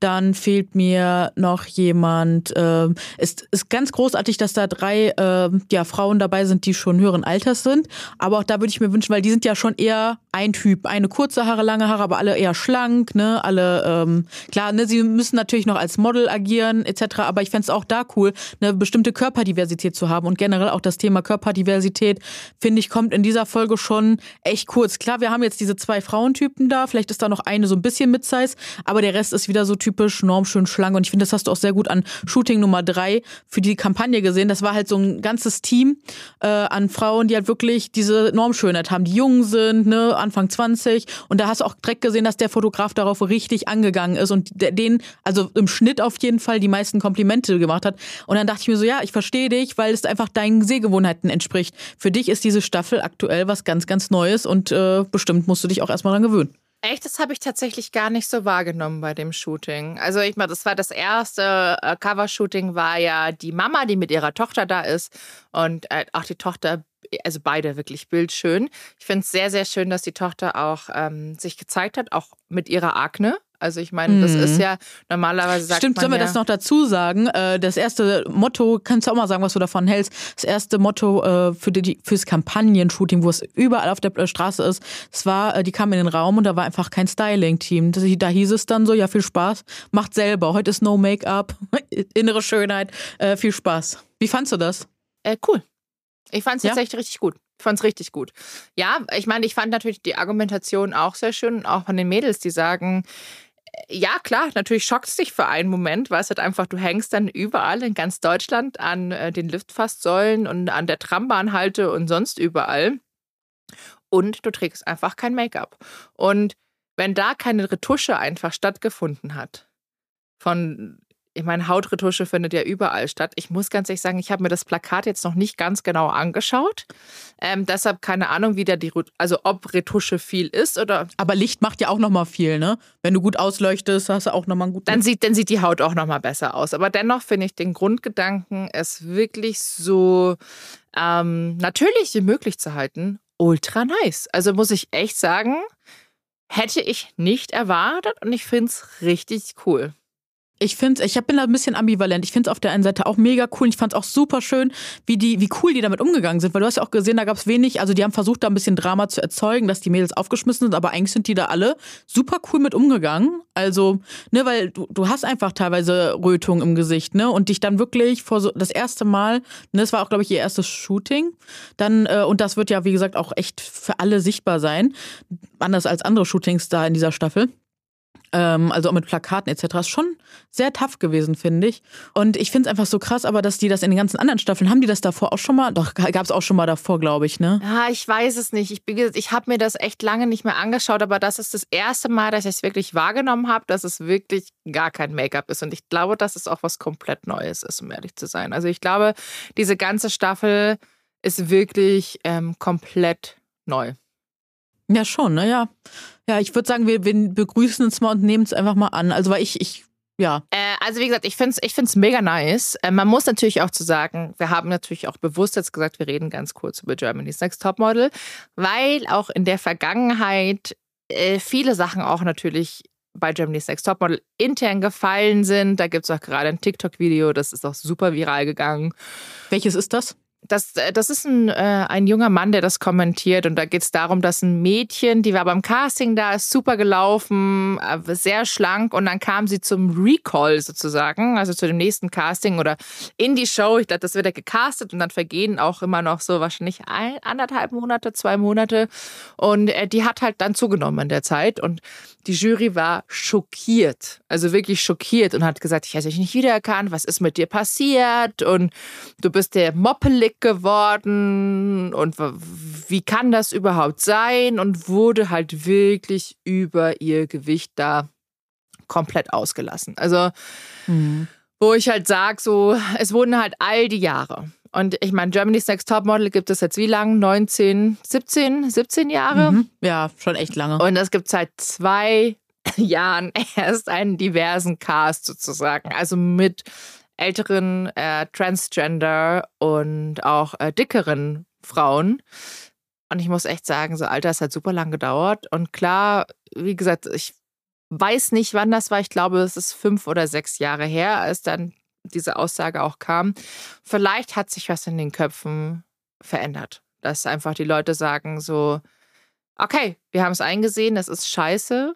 dann fehlt mir noch jemand. Äh, ist ist ganz großartig, dass da drei äh, ja Frauen dabei sind, die schon höheren Alters sind, aber auch da würde ich mir wünschen, weil die sind ja schon eher ein Typ, eine kurze Haare, lange Haare, aber alle eher schlank, ne, alle ähm, klar, ne, sie müssen natürlich noch als Model agieren etc. Aber ich fände es auch da cool, eine bestimmte Körperdiversität zu haben und generell auch das Thema Körperdiversität, finde ich, kommt in dieser Folge schon echt kurz. Klar, wir haben jetzt diese zwei Frauentypen da, vielleicht ist da noch eine so ein bisschen mit Size, aber der Rest ist wieder so typisch normschön schlank und ich finde, das hast du auch sehr gut an Shooting Nummer drei für die Kampagne gesehen. Das war halt so ein ganzes Team äh, an Frauen, die halt wirklich diese Normschönheit haben, die jung sind, ne, Anfang 20 und da hast du auch direkt gesehen, dass der Fotograf darauf richtig angegangen ist und den, also im Schnitt auf jeden Fall die meisten Komplimente gemacht hat und dann dachte ich mir so, ja, ich verstehe dich, weil es einfach deinen Sehgewohnheiten Möglichkeiten entspricht. Für dich ist diese Staffel aktuell was ganz, ganz Neues und äh, bestimmt musst du dich auch erstmal dran gewöhnen. Echt, das habe ich tatsächlich gar nicht so wahrgenommen bei dem Shooting. Also ich meine, das war das erste äh, Covershooting, war ja die Mama, die mit ihrer Tochter da ist und äh, auch die Tochter, also beide wirklich bildschön. Ich finde es sehr, sehr schön, dass die Tochter auch ähm, sich gezeigt hat, auch mit ihrer Akne. Also ich meine, das ist mhm. ja normalerweise sagt Stimmt, man sollen wir ja, das noch dazu sagen? Äh, das erste Motto, kannst du auch mal sagen, was du davon hältst? Das erste Motto äh, für die, fürs Kampagnen-Shooting, wo es überall auf der äh, Straße ist, das war, die kamen in den Raum und da war einfach kein Styling-Team. Da hieß es dann so, ja, viel Spaß, macht selber. Heute ist No Make-up, innere Schönheit, viel Spaß. Wie fandst du das? Äh, cool. Ich fand es ja? tatsächlich richtig gut. Ich fand es richtig gut. Ja, ich meine, ich fand natürlich die Argumentation auch sehr schön, auch von den Mädels, die sagen, ja, klar, natürlich schockt es dich für einen Moment, weil es halt einfach, du hängst dann überall in ganz Deutschland an äh, den Liftfasssäulen und an der Trambahnhalte und sonst überall. Und du trägst einfach kein Make-up. Und wenn da keine Retusche einfach stattgefunden hat, von ich meine, Hautretusche findet ja überall statt. Ich muss ganz ehrlich sagen, ich habe mir das Plakat jetzt noch nicht ganz genau angeschaut. Ähm, deshalb keine Ahnung, wie da die, also ob Retusche viel ist oder. Aber Licht macht ja auch nochmal viel, ne? Wenn du gut ausleuchtest, hast du auch nochmal einen guten. Dann sieht, dann sieht die Haut auch nochmal besser aus. Aber dennoch finde ich den Grundgedanken, es wirklich so ähm, natürlich wie möglich zu halten, ultra nice. Also muss ich echt sagen, hätte ich nicht erwartet und ich finde es richtig cool. Ich finde, ich bin da ein bisschen ambivalent. Ich finde es auf der einen Seite auch mega cool. Ich fand es auch super schön, wie die, wie cool die damit umgegangen sind. Weil du hast ja auch gesehen, da gab es wenig, also die haben versucht, da ein bisschen Drama zu erzeugen, dass die Mädels aufgeschmissen sind, aber eigentlich sind die da alle super cool mit umgegangen. Also, ne, weil du, du hast einfach teilweise Rötung im Gesicht, ne? Und dich dann wirklich vor so das erste Mal, ne, das war auch, glaube ich, ihr erstes Shooting. Dann, äh, und das wird ja, wie gesagt, auch echt für alle sichtbar sein. Anders als andere Shootings da in dieser Staffel ähm, also auch mit Plakaten etc. ist schon sehr tough gewesen, finde ich. Und ich finde es einfach so krass, aber dass die das in den ganzen anderen Staffeln, haben die das davor auch schon mal? Doch, gab es auch schon mal davor, glaube ich, ne? Ja, ich weiß es nicht. Ich, ich habe mir das echt lange nicht mehr angeschaut, aber das ist das erste Mal, dass ich es wirklich wahrgenommen habe, dass es wirklich gar kein Make-up ist. Und ich glaube, dass es auch was komplett Neues ist, um ehrlich zu sein. Also ich glaube, diese ganze Staffel ist wirklich ähm, komplett neu. Ja, schon, ne? Ja. Ja, ich würde sagen, wir, wir begrüßen uns mal und nehmen es einfach mal an. Also, weil ich, ich ja. Äh, also wie gesagt, ich finde es ich find's mega nice. Äh, man muss natürlich auch zu sagen, wir haben natürlich auch bewusst jetzt gesagt, wir reden ganz kurz über Germany's Next Topmodel, weil auch in der Vergangenheit äh, viele Sachen auch natürlich bei Germany's Next Topmodel intern gefallen sind. Da gibt es auch gerade ein TikTok-Video, das ist auch super viral gegangen. Welches ist das? Das, äh, das ist ein, äh, ein junger Mann, der das kommentiert. Und da geht es darum, dass ein Mädchen, die war beim Casting da, ist super gelaufen, äh, sehr schlank. Und dann kam sie zum Recall sozusagen, also zu dem nächsten Casting oder in die Show. Ich glaube, das wird ja gecastet und dann vergehen auch immer noch so wahrscheinlich ein, anderthalb Monate, zwei Monate. Und äh, die hat halt dann zugenommen in der Zeit. Und die Jury war schockiert, also wirklich schockiert und hat gesagt, ich hätte dich nicht wiedererkannt, was ist mit dir passiert? Und du bist der moppelig geworden und wie kann das überhaupt sein? Und wurde halt wirklich über ihr Gewicht da komplett ausgelassen. Also, mhm. wo ich halt sage, so, es wurden halt all die Jahre und ich meine, Germany's Next Topmodel gibt es jetzt wie lange? 19, 17, 17 Jahre? Mhm. Ja, schon echt lange. Und es gibt seit zwei Jahren erst einen diversen Cast sozusagen. Also mit älteren äh, Transgender und auch äh, dickeren Frauen. Und ich muss echt sagen, so Alter, es hat super lang gedauert. Und klar, wie gesagt, ich weiß nicht, wann das war. Ich glaube, es ist fünf oder sechs Jahre her, als dann diese Aussage auch kam. Vielleicht hat sich was in den Köpfen verändert. Dass einfach die Leute sagen so, okay, wir haben es eingesehen, das ist scheiße.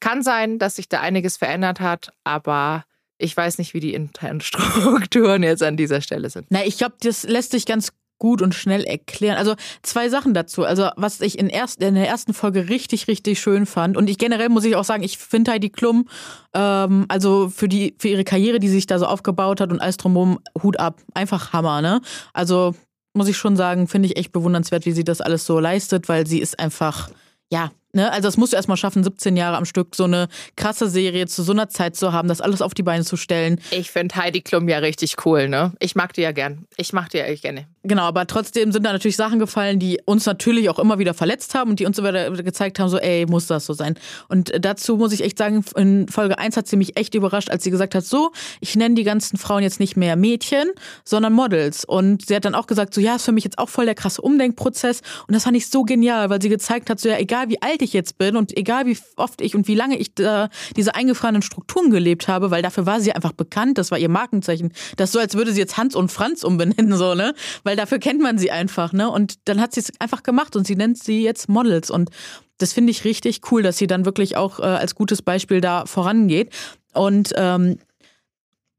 Kann sein, dass sich da einiges verändert hat, aber ich weiß nicht, wie die internen Strukturen jetzt an dieser Stelle sind. Na, ich glaube, das lässt sich ganz gut und schnell erklären. Also zwei Sachen dazu. Also was ich in, erst, in der ersten Folge richtig, richtig schön fand. Und ich generell muss ich auch sagen, ich finde Heidi Klum, ähm, also für die, für ihre Karriere, die sich da so aufgebaut hat und alles drumherum, Hut ab. Einfach Hammer, ne? Also muss ich schon sagen, finde ich echt bewundernswert, wie sie das alles so leistet, weil sie ist einfach, ja, Ne? Also das musst du erstmal schaffen, 17 Jahre am Stück so eine krasse Serie zu so einer Zeit zu haben, das alles auf die Beine zu stellen. Ich finde Heidi Klum ja richtig cool, ne? Ich mag die ja gern. Ich mag die ja echt gerne. Genau, aber trotzdem sind da natürlich Sachen gefallen, die uns natürlich auch immer wieder verletzt haben und die uns immer wieder gezeigt haben, so ey, muss das so sein. Und dazu muss ich echt sagen, in Folge 1 hat sie mich echt überrascht, als sie gesagt hat, so, ich nenne die ganzen Frauen jetzt nicht mehr Mädchen, sondern Models. Und sie hat dann auch gesagt, so ja, ist für mich jetzt auch voll der krasse Umdenkprozess. Und das fand ich so genial, weil sie gezeigt hat, so ja, egal wie alt alt ich jetzt bin und egal wie oft ich und wie lange ich da diese eingefrorenen Strukturen gelebt habe, weil dafür war sie einfach bekannt, das war ihr Markenzeichen. Das so, als würde sie jetzt Hans und Franz umbenennen, so, ne? Weil dafür kennt man sie einfach, ne? Und dann hat sie es einfach gemacht und sie nennt sie jetzt Models und das finde ich richtig cool, dass sie dann wirklich auch äh, als gutes Beispiel da vorangeht. Und ähm,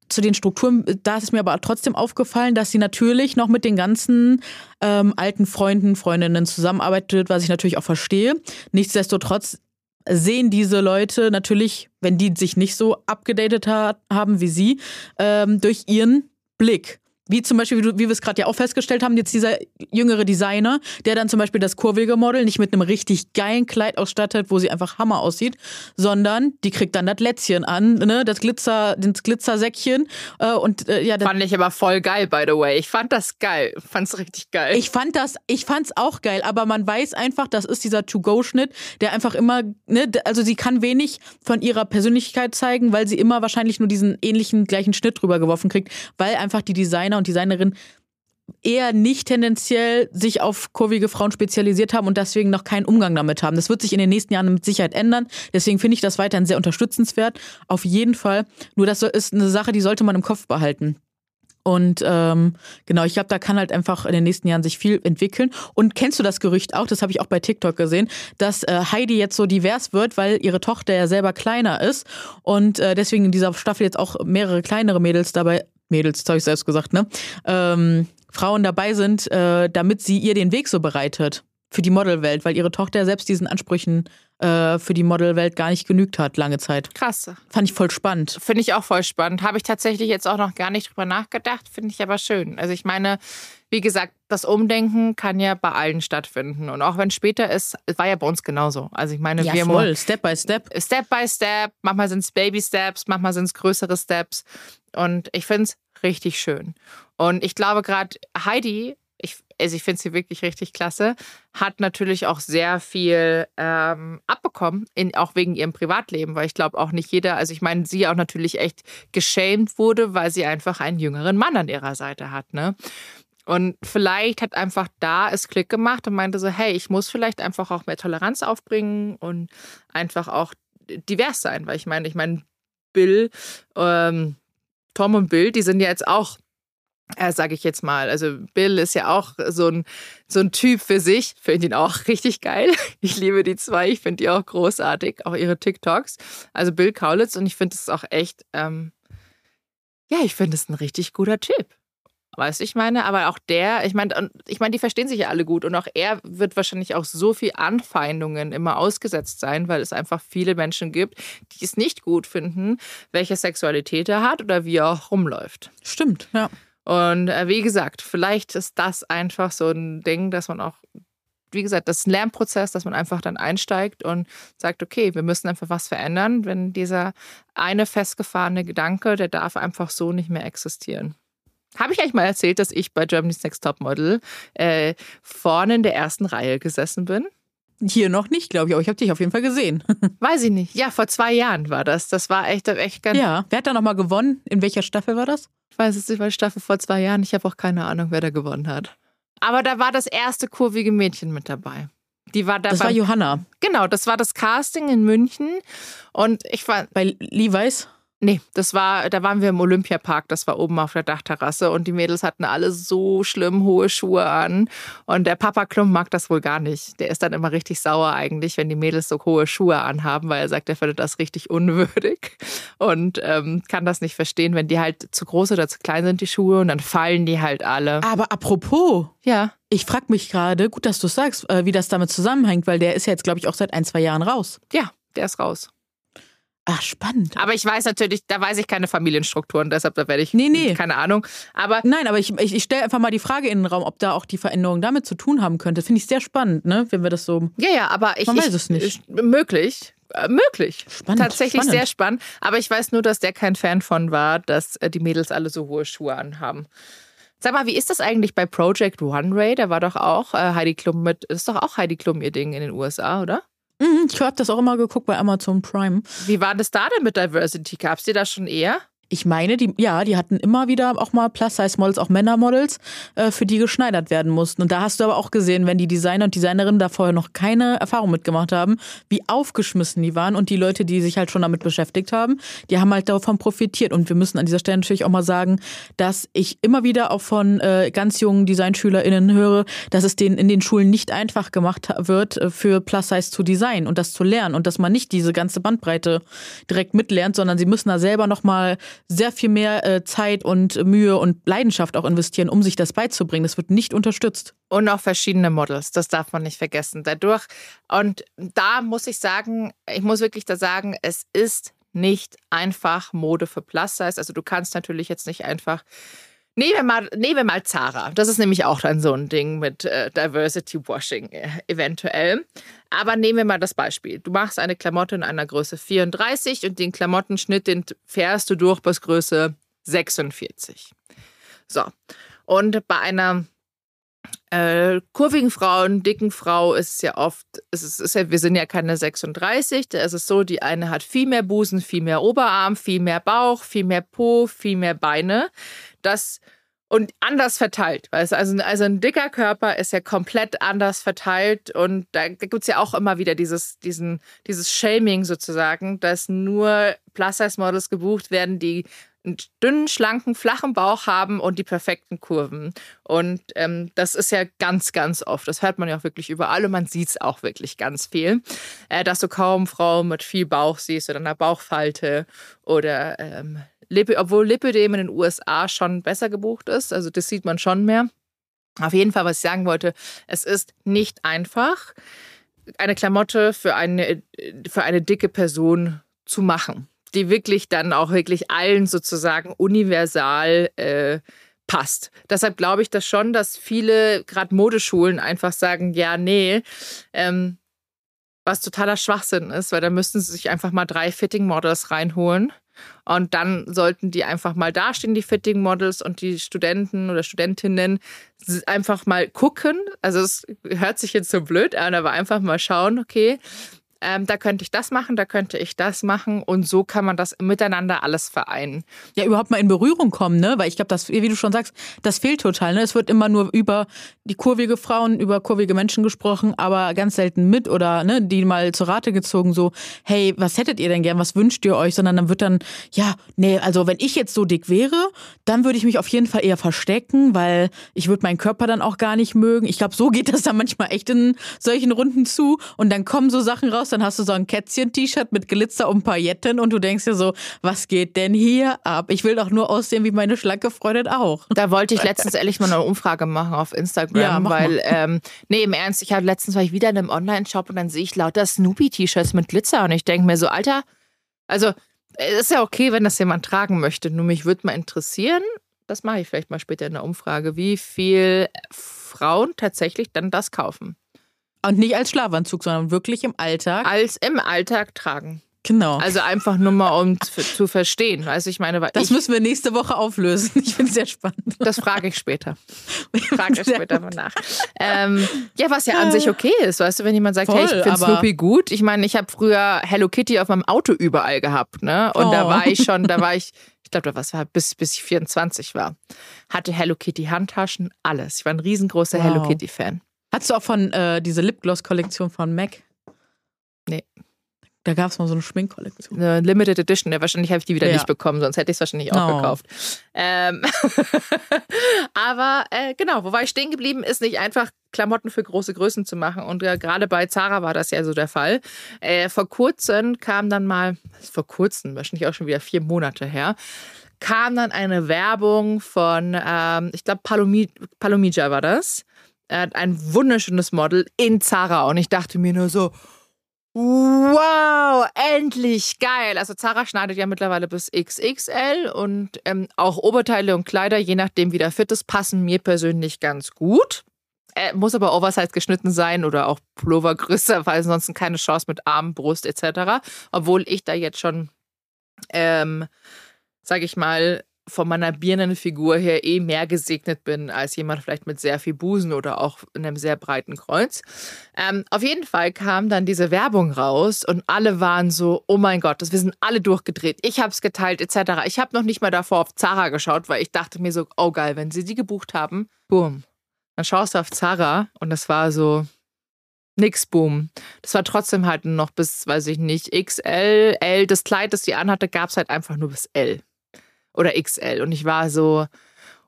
zu den Strukturen, da ist mir aber trotzdem aufgefallen, dass sie natürlich noch mit den ganzen ähm, alten Freunden, Freundinnen zusammenarbeitet, was ich natürlich auch verstehe. Nichtsdestotrotz sehen diese Leute natürlich, wenn die sich nicht so abgedatet ha haben wie sie, ähm, durch ihren Blick. Wie zum Beispiel, wie, wie wir es gerade ja auch festgestellt haben, jetzt dieser jüngere Designer, der dann zum Beispiel das kurvige Model nicht mit einem richtig geilen Kleid ausstattet, wo sie einfach Hammer aussieht, sondern die kriegt dann das Lätzchen an, ne, das Glitzer, das Glitzersäckchen äh, und äh, ja. Das fand ich aber voll geil, by the way. Ich fand das geil, fand's richtig geil. Ich fand das, ich fand's auch geil, aber man weiß einfach, das ist dieser To-Go-Schnitt, der einfach immer, ne, also sie kann wenig von ihrer Persönlichkeit zeigen, weil sie immer wahrscheinlich nur diesen ähnlichen gleichen Schnitt drüber geworfen kriegt, weil einfach die Designer und Designerin eher nicht tendenziell sich auf kurvige Frauen spezialisiert haben und deswegen noch keinen Umgang damit haben. Das wird sich in den nächsten Jahren mit Sicherheit ändern. Deswegen finde ich das weiterhin sehr unterstützenswert. Auf jeden Fall. Nur das ist eine Sache, die sollte man im Kopf behalten. Und ähm, genau, ich glaube, da kann halt einfach in den nächsten Jahren sich viel entwickeln. Und kennst du das Gerücht auch, das habe ich auch bei TikTok gesehen, dass äh, Heidi jetzt so divers wird, weil ihre Tochter ja selber kleiner ist und äh, deswegen in dieser Staffel jetzt auch mehrere kleinere Mädels dabei, Mädels, das habe ich selbst gesagt, ne? Ähm, Frauen dabei sind, äh, damit sie ihr den Weg so bereitet für die Modelwelt, weil ihre Tochter selbst diesen Ansprüchen äh, für die Modelwelt gar nicht genügt hat, lange Zeit. Krass. Fand ich voll spannend. Finde ich auch voll spannend. Habe ich tatsächlich jetzt auch noch gar nicht drüber nachgedacht, finde ich aber schön. Also ich meine, wie gesagt, das Umdenken kann ja bei allen stattfinden. Und auch wenn später ist, es war ja bei uns genauso. Also ich meine, ja, wir voll, Step by Step. Step by Step, manchmal sind es Baby Steps, manchmal sind es größere Steps. Und ich finde es richtig schön. Und ich glaube gerade Heidi ich, also ich finde sie wirklich richtig klasse, hat natürlich auch sehr viel ähm, abbekommen, in, auch wegen ihrem Privatleben, weil ich glaube auch nicht jeder, also ich meine, sie auch natürlich echt geschämt wurde, weil sie einfach einen jüngeren Mann an ihrer Seite hat, ne? Und vielleicht hat einfach da es Klick gemacht und meinte so, hey, ich muss vielleicht einfach auch mehr Toleranz aufbringen und einfach auch divers sein, weil ich meine, ich meine, Bill, ähm, Tom und Bill, die sind ja jetzt auch äh, sage ich jetzt mal. Also Bill ist ja auch so ein, so ein Typ für sich. Finde ihn auch richtig geil. Ich liebe die zwei. Ich finde die auch großartig. Auch ihre TikToks. Also Bill Kaulitz. Und ich finde es auch echt, ähm, ja, ich finde es ein richtig guter Typ. Weißt du, ich meine, aber auch der, ich meine, ich meine, die verstehen sich ja alle gut und auch er wird wahrscheinlich auch so viel Anfeindungen immer ausgesetzt sein, weil es einfach viele Menschen gibt, die es nicht gut finden, welche Sexualität er hat oder wie er auch rumläuft. Stimmt, ja. Und äh, wie gesagt, vielleicht ist das einfach so ein Ding, dass man auch, wie gesagt, das ist ein Lernprozess, dass man einfach dann einsteigt und sagt, okay, wir müssen einfach was verändern, wenn dieser eine festgefahrene Gedanke, der darf einfach so nicht mehr existieren. Habe ich eigentlich mal erzählt, dass ich bei Germany's Next Top Model äh, vorne in der ersten Reihe gesessen bin? Hier noch nicht, glaube ich, aber ich habe dich auf jeden Fall gesehen. Weiß ich nicht. Ja, vor zwei Jahren war das. Das war echt, echt ganz. Ja, wer hat da nochmal gewonnen? In welcher Staffel war das? Ich weiß es nicht, weil Staffel vor zwei Jahren. Ich habe auch keine Ahnung, wer da gewonnen hat. Aber da war das erste kurvige Mädchen mit dabei. Die war dabei. Das war Johanna. Genau, das war das Casting in München. Und ich war. Bei Levi's? Nee, das war, da waren wir im Olympiapark, das war oben auf der Dachterrasse und die Mädels hatten alle so schlimm hohe Schuhe an. Und der Papa Klump mag das wohl gar nicht. Der ist dann immer richtig sauer eigentlich, wenn die Mädels so hohe Schuhe anhaben, weil er sagt, er findet das richtig unwürdig und ähm, kann das nicht verstehen, wenn die halt zu groß oder zu klein sind, die Schuhe, und dann fallen die halt alle. Aber apropos. Ja. Ich frage mich gerade, gut, dass du sagst, äh, wie das damit zusammenhängt, weil der ist ja jetzt, glaube ich, auch seit ein, zwei Jahren raus. Ja, der ist raus. Ach, spannend. Aber ich weiß natürlich, da weiß ich keine Familienstrukturen, deshalb da werde ich nee, nee. keine Ahnung. Aber Nein, aber ich, ich, ich stelle einfach mal die Frage in den Raum, ob da auch die Veränderung damit zu tun haben könnte. Finde ich sehr spannend, ne? Wenn wir das so. Ja, ja, aber ich. Man weiß ich, es nicht. Möglich. Äh, möglich. Spannend. Tatsächlich spannend. sehr spannend. Aber ich weiß nur, dass der kein Fan von war, dass äh, die Mädels alle so hohe Schuhe anhaben. Sag mal, wie ist das eigentlich bei Project One Ray? Da war doch auch äh, Heidi Klum mit, ist doch auch Heidi Klum ihr Ding in den USA, oder? Mhm, ich habe das auch immer geguckt bei Amazon Prime. Wie war das da denn mit Diversity? Gab es dir das schon eher? Ich meine, die, ja, die hatten immer wieder auch mal Plus-Size-Models, auch Männermodels, äh, für die geschneidert werden mussten. Und da hast du aber auch gesehen, wenn die Designer und Designerinnen da vorher noch keine Erfahrung mitgemacht haben, wie aufgeschmissen die waren. Und die Leute, die sich halt schon damit beschäftigt haben, die haben halt davon profitiert. Und wir müssen an dieser Stelle natürlich auch mal sagen, dass ich immer wieder auch von äh, ganz jungen DesignschülerInnen höre, dass es denen in den Schulen nicht einfach gemacht wird, äh, für Plus-Size zu designen und das zu lernen. Und dass man nicht diese ganze Bandbreite direkt mitlernt, sondern sie müssen da selber nochmal sehr viel mehr äh, Zeit und Mühe und Leidenschaft auch investieren, um sich das beizubringen. Das wird nicht unterstützt. Und auch verschiedene Models, das darf man nicht vergessen. Dadurch, und da muss ich sagen, ich muss wirklich da sagen, es ist nicht einfach Mode für Plus Size. Also du kannst natürlich jetzt nicht einfach Nehmen wir, mal, nehmen wir mal Zara. Das ist nämlich auch dann so ein Ding mit äh, Diversity Washing äh, eventuell. Aber nehmen wir mal das Beispiel. Du machst eine Klamotte in einer Größe 34 und den Klamottenschnitt, den fährst du durch bis Größe 46. So. Und bei einer äh, kurvigen Frau und dicken Frau ist ja oft, es ist, ist ja, wir sind ja keine 36, da ist es so, die eine hat viel mehr Busen, viel mehr Oberarm, viel mehr Bauch, viel mehr Po, viel mehr Beine. Das und anders verteilt. Weißt? Also, also ein dicker Körper ist ja komplett anders verteilt und da, da gibt es ja auch immer wieder dieses, diesen, dieses Shaming sozusagen, dass nur Plus-Size-Models gebucht werden, die einen dünnen, schlanken, flachen Bauch haben und die perfekten Kurven. Und ähm, das ist ja ganz, ganz oft. Das hört man ja auch wirklich überall und man sieht es auch wirklich ganz viel, äh, dass du kaum Frauen mit viel Bauch siehst oder einer Bauchfalte oder ähm, Lippe, obwohl Lipödem in den USA schon besser gebucht ist. Also das sieht man schon mehr. Auf jeden Fall, was ich sagen wollte, es ist nicht einfach, eine Klamotte für eine, für eine dicke Person zu machen, die wirklich dann auch wirklich allen sozusagen universal äh, passt. Deshalb glaube ich das schon, dass viele, gerade Modeschulen, einfach sagen, ja, nee, ähm, was totaler Schwachsinn ist, weil da müssten sie sich einfach mal drei Fitting-Models reinholen und dann sollten die einfach mal dastehen, die Fitting Models und die Studenten oder Studentinnen einfach mal gucken. Also es hört sich jetzt so blöd an, aber einfach mal schauen, okay, ähm, da könnte ich das machen, da könnte ich das machen und so kann man das miteinander alles vereinen. Ja, überhaupt mal in Berührung kommen, ne? Weil ich glaube, das, wie du schon sagst, das fehlt total. Ne? Es wird immer nur über die kurvige Frauen, über kurvige Menschen gesprochen, aber ganz selten mit oder ne, die mal zur Rate gezogen, so, hey, was hättet ihr denn gern, was wünscht ihr euch? Sondern dann wird dann, ja, nee, also wenn ich jetzt so dick wäre, dann würde ich mich auf jeden Fall eher verstecken, weil ich würde meinen Körper dann auch gar nicht mögen. Ich glaube, so geht das dann manchmal echt in solchen Runden zu und dann kommen so Sachen raus, dann hast du so ein Kätzchen-T-Shirt mit Glitzer und Pailletten und du denkst dir so, was geht denn hier ab? Ich will doch nur aussehen wie meine schlanke Freundin auch. Da wollte ich letztens ehrlich mal eine Umfrage machen auf Instagram, ja, weil, ähm, nee, im Ernst, ich hatte letztens war ich wieder in einem Online-Shop und dann sehe ich lauter Snoopy-T-Shirts mit Glitzer und ich denke mir so, Alter, also ist ja okay, wenn das jemand tragen möchte. Nur mich würde mal interessieren, das mache ich vielleicht mal später in der Umfrage, wie viel Frauen tatsächlich dann das kaufen. Und nicht als Schlafanzug, sondern wirklich im Alltag. Als im Alltag tragen. Genau. Also einfach nur mal, um zu verstehen. Also ich meine, das ich, müssen wir nächste Woche auflösen. Ich finde es sehr spannend. Das frage ich später. frage ich später mal nach. Ähm, ja, was ja an sich okay ist, weißt du, wenn jemand sagt, Voll, hey, ich finde Snoopy gut. Ich meine, ich habe früher Hello Kitty auf meinem Auto überall gehabt, ne? Und oh. da war ich schon, da war ich, ich glaube, was war, bis, bis ich 24 war. Hatte Hello Kitty Handtaschen, alles. Ich war ein riesengroßer wow. Hello Kitty Fan. Hattest du auch von äh, diese Lipgloss-Kollektion von MAC? Nee. Da gab es mal so eine Schminkkollektion. Eine Limited Edition. Ja, wahrscheinlich habe ich die wieder ja. nicht bekommen, sonst hätte ich es wahrscheinlich auch oh. gekauft. Ähm Aber äh, genau, wo war ich stehen geblieben, ist nicht einfach Klamotten für große Größen zu machen. Und äh, gerade bei Zara war das ja so der Fall. Äh, vor kurzem kam dann mal, vor kurzem, wahrscheinlich auch schon wieder vier Monate her, kam dann eine Werbung von, ähm, ich glaube, Palomi Palomija war das. Er hat ein wunderschönes Model in Zara und ich dachte mir nur so, wow, endlich geil. Also Zara schneidet ja mittlerweile bis XXL und ähm, auch Oberteile und Kleider, je nachdem wie der fit ist, passen mir persönlich ganz gut. Er muss aber Oversize geschnitten sein oder auch Pullover größer, weil ansonsten keine Chance mit Arm, Brust etc. Obwohl ich da jetzt schon, ähm, sag ich mal, von meiner Birnenfigur her eh mehr gesegnet bin als jemand vielleicht mit sehr viel Busen oder auch einem sehr breiten Kreuz. Ähm, auf jeden Fall kam dann diese Werbung raus und alle waren so, oh mein Gott, das, wir sind alle durchgedreht. Ich habe es geteilt etc. Ich habe noch nicht mal davor auf Zara geschaut, weil ich dachte mir so, oh geil, wenn sie die gebucht haben, boom. Dann schaust du auf Zara und das war so, nix, boom. Das war trotzdem halt noch bis, weiß ich nicht, XL, L. Das Kleid, das sie anhatte, gab es halt einfach nur bis L oder XL. Und ich war so,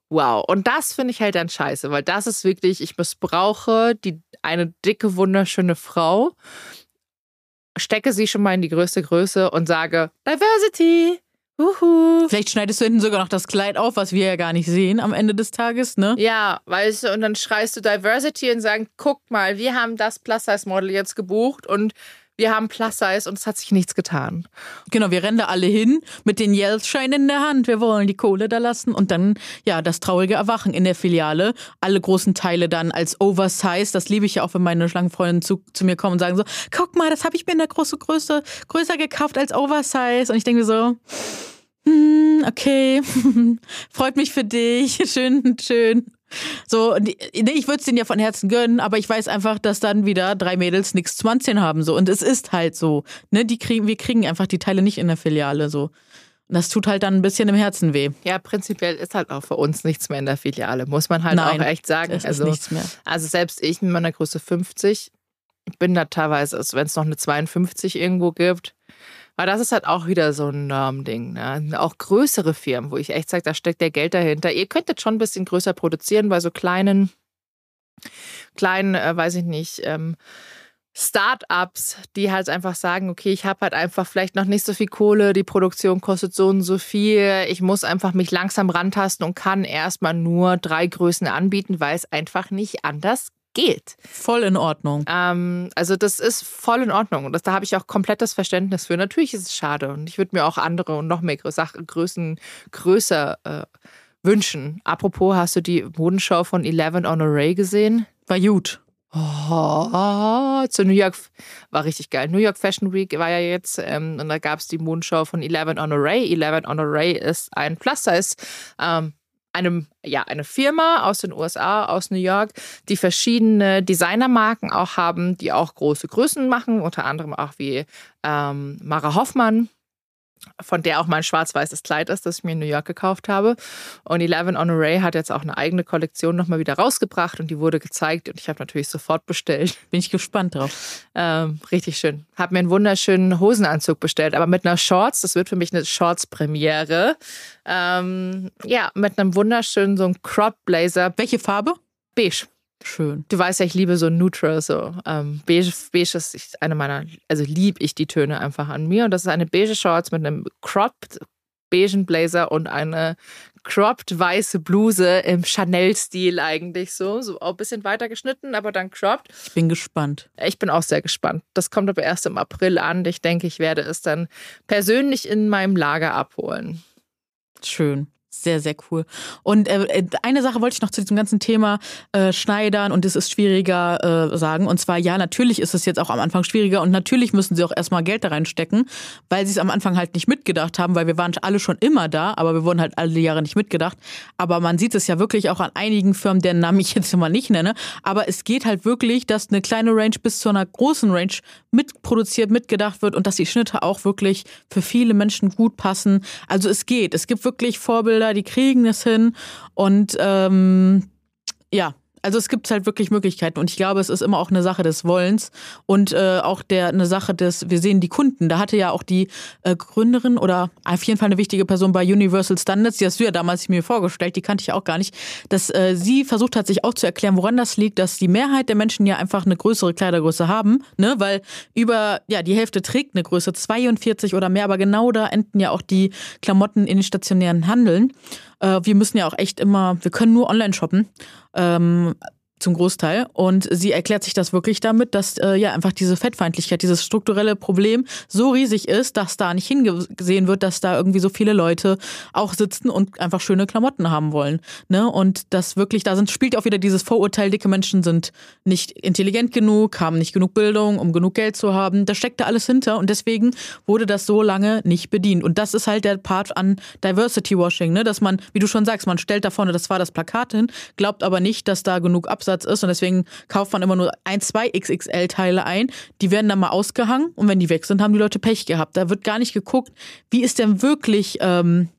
wow. Und das finde ich halt dann scheiße, weil das ist wirklich, ich missbrauche die, eine dicke, wunderschöne Frau, stecke sie schon mal in die größte Größe und sage, Diversity. Uhu. Vielleicht schneidest du hinten sogar noch das Kleid auf, was wir ja gar nicht sehen am Ende des Tages, ne? Ja, weißt du, und dann schreist du Diversity und sagen, guck mal, wir haben das Plus-Size-Model jetzt gebucht und wir haben Plus Size und es hat sich nichts getan. Genau, wir rennen da alle hin mit den Yells-Scheinen in der Hand. Wir wollen die Kohle da lassen und dann, ja, das traurige Erwachen in der Filiale. Alle großen Teile dann als Oversize. Das liebe ich ja auch, wenn meine Schlangenfreunde zu, zu mir kommen und sagen so, guck mal, das habe ich mir in der großen Größe größer gekauft als Oversize. Und ich denke mir so, hm, okay, freut mich für dich, schön, schön. So, ich würde es denen ja von Herzen gönnen, aber ich weiß einfach, dass dann wieder drei Mädels nichts zu anziehen haben. So. Und es ist halt so. Ne? Die kriegen, wir kriegen einfach die Teile nicht in der Filiale. So. Das tut halt dann ein bisschen im Herzen weh. Ja, prinzipiell ist halt auch für uns nichts mehr in der Filiale, muss man halt Nein, auch echt sagen. Also, nichts mehr. also selbst ich mit meiner Größe 50 bin da teilweise, also wenn es noch eine 52 irgendwo gibt, weil das ist halt auch wieder so ein Normding. Ne? Auch größere Firmen, wo ich echt sage, da steckt der Geld dahinter. Ihr könntet schon ein bisschen größer produzieren bei so kleinen, kleinen, äh, weiß ich nicht, ähm, Startups, die halt einfach sagen, okay, ich habe halt einfach vielleicht noch nicht so viel Kohle, die Produktion kostet so und so viel, ich muss einfach mich langsam rantasten und kann erstmal nur drei Größen anbieten, weil es einfach nicht anders geht. Voll in Ordnung. Ähm, also das ist voll in Ordnung und das, da habe ich auch komplettes Verständnis für. Natürlich ist es schade und ich würde mir auch andere und noch mehr Größen größer äh, wünschen. Apropos, hast du die Modenschau von Eleven on Array gesehen? War gut. Oh, zu New York war richtig geil. New York Fashion Week war ja jetzt ähm, und da gab es die Modenschau von Eleven on Array. Eleven on Array ist ein Plus-Size ähm, einem, ja, eine Firma aus den USA, aus New York, die verschiedene Designermarken auch haben, die auch große Größen machen, unter anderem auch wie ähm, Mara Hoffmann von der auch mein schwarz-weißes Kleid ist, das ich mir in New York gekauft habe. Und Eleven on Array hat jetzt auch eine eigene Kollektion nochmal wieder rausgebracht und die wurde gezeigt und ich habe natürlich sofort bestellt. Bin ich gespannt drauf. Ähm, richtig schön. Habe mir einen wunderschönen Hosenanzug bestellt, aber mit einer Shorts. Das wird für mich eine Shorts-Premiere. Ähm, ja, mit einem wunderschönen so einem Crop Blazer. Welche Farbe? Beige. Schön. Du weißt ja, ich liebe so neutral, so ähm, beige, beige ist eine meiner, also liebe ich die Töne einfach an mir. Und das ist eine beige Shorts mit einem cropped beigen Blazer und eine cropped weiße Bluse im Chanel-Stil eigentlich so. So auch ein bisschen weiter geschnitten, aber dann cropped. Ich bin gespannt. Ich bin auch sehr gespannt. Das kommt aber erst im April an. Ich denke, ich werde es dann persönlich in meinem Lager abholen. Schön. Sehr, sehr cool. Und äh, äh, eine Sache wollte ich noch zu diesem ganzen Thema äh, Schneidern und es ist schwieriger äh, sagen. Und zwar, ja, natürlich ist es jetzt auch am Anfang schwieriger und natürlich müssen sie auch erstmal Geld da reinstecken, weil sie es am Anfang halt nicht mitgedacht haben, weil wir waren alle schon immer da, aber wir wurden halt alle Jahre nicht mitgedacht. Aber man sieht es ja wirklich auch an einigen Firmen, deren Namen ich jetzt immer nicht nenne. Aber es geht halt wirklich, dass eine kleine Range bis zu einer großen Range mitproduziert, mitgedacht wird und dass die Schnitte auch wirklich für viele Menschen gut passen. Also es geht. Es gibt wirklich Vorbilder Vorbilder, die kriegen es hin. Und ähm, ja, also es gibt halt wirklich Möglichkeiten und ich glaube, es ist immer auch eine Sache des Wollens und äh, auch der eine Sache des, wir sehen die Kunden. Da hatte ja auch die äh, Gründerin oder auf jeden Fall eine wichtige Person bei Universal Standards, die hast du ja damals mir vorgestellt, die kannte ich auch gar nicht, dass äh, sie versucht hat, sich auch zu erklären, woran das liegt, dass die Mehrheit der Menschen ja einfach eine größere Kleidergröße haben, ne, weil über, ja, die Hälfte trägt eine Größe 42 oder mehr, aber genau da enden ja auch die Klamotten in den stationären Handeln. Äh, wir müssen ja auch echt immer, wir können nur online shoppen. Ähm, zum Großteil. Und sie erklärt sich das wirklich damit, dass äh, ja einfach diese Fettfeindlichkeit, dieses strukturelle Problem so riesig ist, dass da nicht hingesehen wird, dass da irgendwie so viele Leute auch sitzen und einfach schöne Klamotten haben wollen. Ne? Und das wirklich, da sind, spielt auch wieder dieses Vorurteil, dicke Menschen sind nicht intelligent genug, haben nicht genug Bildung, um genug Geld zu haben. Da steckt da alles hinter und deswegen wurde das so lange nicht bedient. Und das ist halt der Part an Diversity Washing, ne? dass man, wie du schon sagst, man stellt da vorne, das war das Plakat hin, glaubt aber nicht, dass da genug Absatz Aufsatz ist und deswegen kauft man immer nur ein, zwei XXL-Teile ein. Die werden dann mal ausgehangen und wenn die weg sind, haben die Leute Pech gehabt. Da wird gar nicht geguckt, wie ist denn wirklich ähm,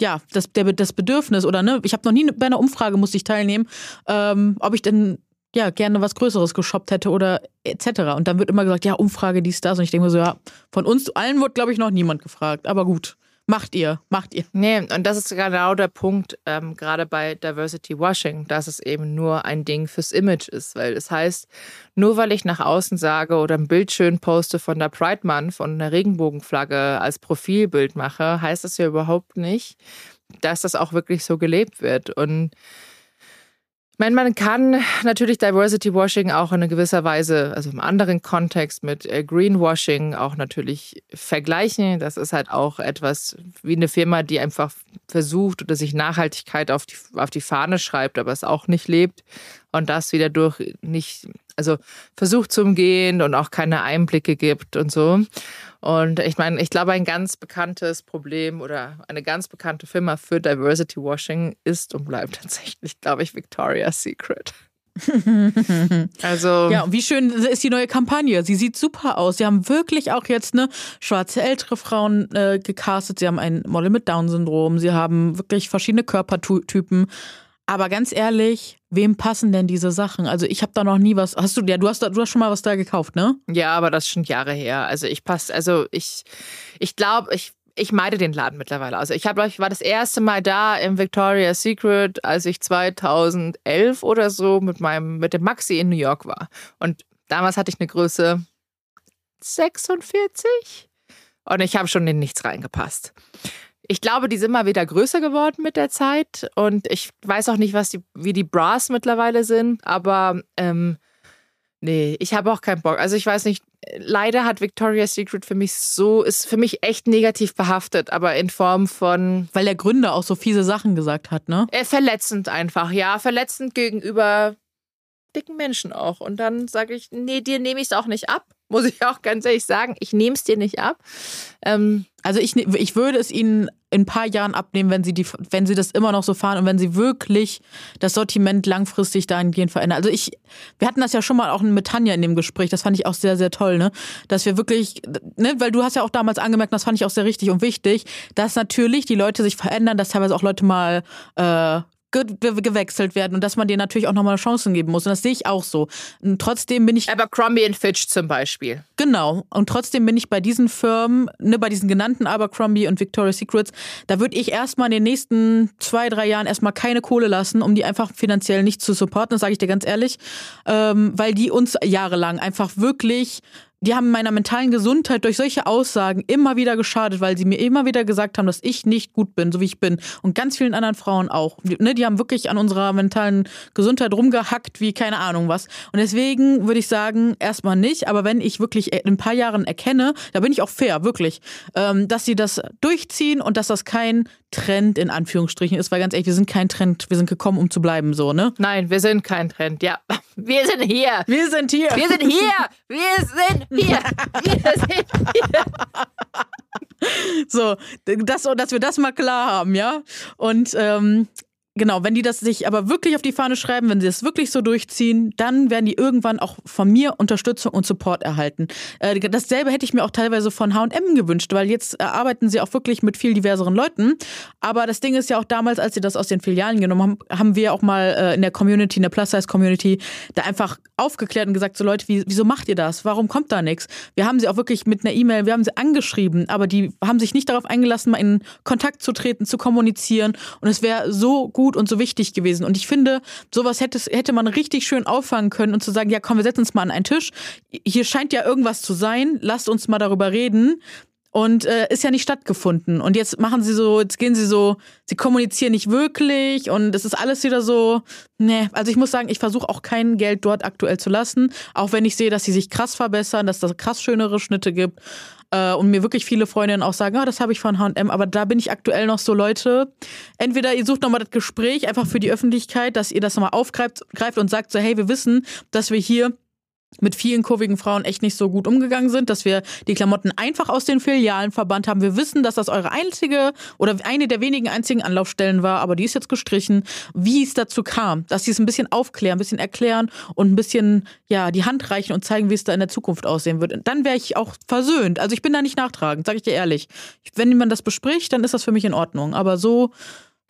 ja, das, der, das Bedürfnis oder ne, ich habe noch nie bei einer Umfrage musste ich teilnehmen, ähm, ob ich denn ja gerne was Größeres geshoppt hätte oder etc. Und dann wird immer gesagt, ja, Umfrage, dies, das. Und ich denke mir so, ja, von uns allen wird, glaube ich, noch niemand gefragt. Aber gut. Macht ihr, macht ihr. Nee, und das ist genau der Punkt, ähm, gerade bei Diversity Washing, dass es eben nur ein Ding fürs Image ist. Weil es das heißt, nur weil ich nach außen sage oder ein Bild schön poste von der Pride Month und einer Regenbogenflagge als Profilbild mache, heißt das ja überhaupt nicht, dass das auch wirklich so gelebt wird. Und meine, man kann natürlich Diversity Washing auch in gewisser Weise, also im anderen Kontext mit äh, Greenwashing auch natürlich vergleichen. Das ist halt auch etwas wie eine Firma, die einfach versucht oder sich Nachhaltigkeit auf die, auf die Fahne schreibt, aber es auch nicht lebt und das wieder durch nicht, also versucht zu umgehen und auch keine Einblicke gibt und so. Und ich meine, ich glaube, ein ganz bekanntes Problem oder eine ganz bekannte Firma für Diversity Washing ist und bleibt tatsächlich, glaube ich, Victoria's Secret. also. Ja, und wie schön ist die neue Kampagne. Sie sieht super aus. Sie haben wirklich auch jetzt eine schwarze ältere Frauen äh, gecastet. Sie haben ein Model mit Down-Syndrom. Sie haben wirklich verschiedene Körpertypen. Aber ganz ehrlich, wem passen denn diese Sachen? Also ich habe da noch nie was. Hast du ja, du hast du hast schon mal was da gekauft, ne? Ja, aber das ist schon Jahre her. Also ich passe, also ich, ich glaube, ich ich meide den Laden mittlerweile. Also ich habe, ich war das erste Mal da im Victoria's Secret, als ich 2011 oder so mit meinem, mit dem Maxi in New York war. Und damals hatte ich eine Größe 46 und ich habe schon in nichts reingepasst. Ich glaube, die sind mal wieder größer geworden mit der Zeit und ich weiß auch nicht, was die, wie die Bras mittlerweile sind, aber ähm, Nee, ich habe auch keinen Bock. Also ich weiß nicht, leider hat Victoria's Secret für mich so, ist für mich echt negativ behaftet, aber in Form von. Weil der Gründer auch so fiese Sachen gesagt hat, ne? Äh, verletzend einfach, ja. Verletzend gegenüber dicken Menschen auch. Und dann sage ich, nee, dir nehme ich es auch nicht ab. Muss ich auch ganz ehrlich sagen. Ich nehme es dir nicht ab. Ähm, also ich, ne, ich würde es ihnen in ein paar Jahren abnehmen, wenn sie, die, wenn sie das immer noch so fahren und wenn sie wirklich das Sortiment langfristig dahingehend verändern. Also ich, wir hatten das ja schon mal auch mit Tanja in dem Gespräch, das fand ich auch sehr, sehr toll, ne? Dass wir wirklich, ne, weil du hast ja auch damals angemerkt, das fand ich auch sehr richtig und wichtig, dass natürlich die Leute sich verändern, dass teilweise auch Leute mal äh, gewechselt werden und dass man denen natürlich auch nochmal Chancen geben muss. Und das sehe ich auch so. Und trotzdem bin ich. Aber Crombie und Fitch zum Beispiel. Genau. Und trotzdem bin ich bei diesen Firmen, ne, bei diesen genannten Abercrombie und Victoria's Secrets, da würde ich erstmal in den nächsten zwei, drei Jahren erstmal keine Kohle lassen, um die einfach finanziell nicht zu supporten, das sage ich dir ganz ehrlich. Ähm, weil die uns jahrelang einfach wirklich die haben meiner mentalen Gesundheit durch solche Aussagen immer wieder geschadet, weil sie mir immer wieder gesagt haben, dass ich nicht gut bin, so wie ich bin. Und ganz vielen anderen Frauen auch. Ne, die haben wirklich an unserer mentalen Gesundheit rumgehackt, wie keine Ahnung was. Und deswegen würde ich sagen, erstmal nicht. Aber wenn ich wirklich in ein paar Jahren erkenne, da bin ich auch fair, wirklich, ähm, dass sie das durchziehen und dass das kein Trend in Anführungsstrichen ist, weil ganz ehrlich, wir sind kein Trend, wir sind gekommen, um zu bleiben, so, ne? Nein, wir sind kein Trend, ja. Wir sind hier. Wir sind hier. Wir sind hier. Wir sind hier. Wir sind hier. So, das, dass wir das mal klar haben, ja. Und ähm, Genau, wenn die das sich aber wirklich auf die Fahne schreiben, wenn sie das wirklich so durchziehen, dann werden die irgendwann auch von mir Unterstützung und Support erhalten. Äh, dasselbe hätte ich mir auch teilweise von H&M gewünscht, weil jetzt arbeiten sie auch wirklich mit viel diverseren Leuten. Aber das Ding ist ja auch damals, als sie das aus den Filialen genommen haben, haben wir auch mal äh, in der Community, in der Plus-Size-Community, da einfach aufgeklärt und gesagt, so Leute, wieso macht ihr das? Warum kommt da nichts? Wir haben sie auch wirklich mit einer E-Mail, wir haben sie angeschrieben, aber die haben sich nicht darauf eingelassen, mal in Kontakt zu treten, zu kommunizieren. Und es wäre so gut, gut und so wichtig gewesen. Und ich finde, sowas hätte, hätte man richtig schön auffangen können und zu sagen, ja komm, wir setzen uns mal an einen Tisch. Hier scheint ja irgendwas zu sein. Lasst uns mal darüber reden. Und äh, ist ja nicht stattgefunden. Und jetzt machen sie so, jetzt gehen sie so, sie kommunizieren nicht wirklich und es ist alles wieder so, ne. Also ich muss sagen, ich versuche auch kein Geld dort aktuell zu lassen, auch wenn ich sehe, dass sie sich krass verbessern, dass es krass schönere Schnitte gibt. Äh, und mir wirklich viele Freundinnen auch sagen, ah, das habe ich von H&M, aber da bin ich aktuell noch so, Leute, entweder ihr sucht nochmal das Gespräch einfach für die Öffentlichkeit, dass ihr das nochmal aufgreift greift und sagt so, hey, wir wissen, dass wir hier mit vielen kurvigen Frauen echt nicht so gut umgegangen sind, dass wir die Klamotten einfach aus den Filialen verbannt haben. Wir wissen, dass das eure einzige oder eine der wenigen einzigen Anlaufstellen war, aber die ist jetzt gestrichen. Wie es dazu kam, dass sie es ein bisschen aufklären, ein bisschen erklären und ein bisschen ja die Hand reichen und zeigen, wie es da in der Zukunft aussehen wird. Dann wäre ich auch versöhnt. Also ich bin da nicht nachtragend, sage ich dir ehrlich. Wenn man das bespricht, dann ist das für mich in Ordnung. Aber so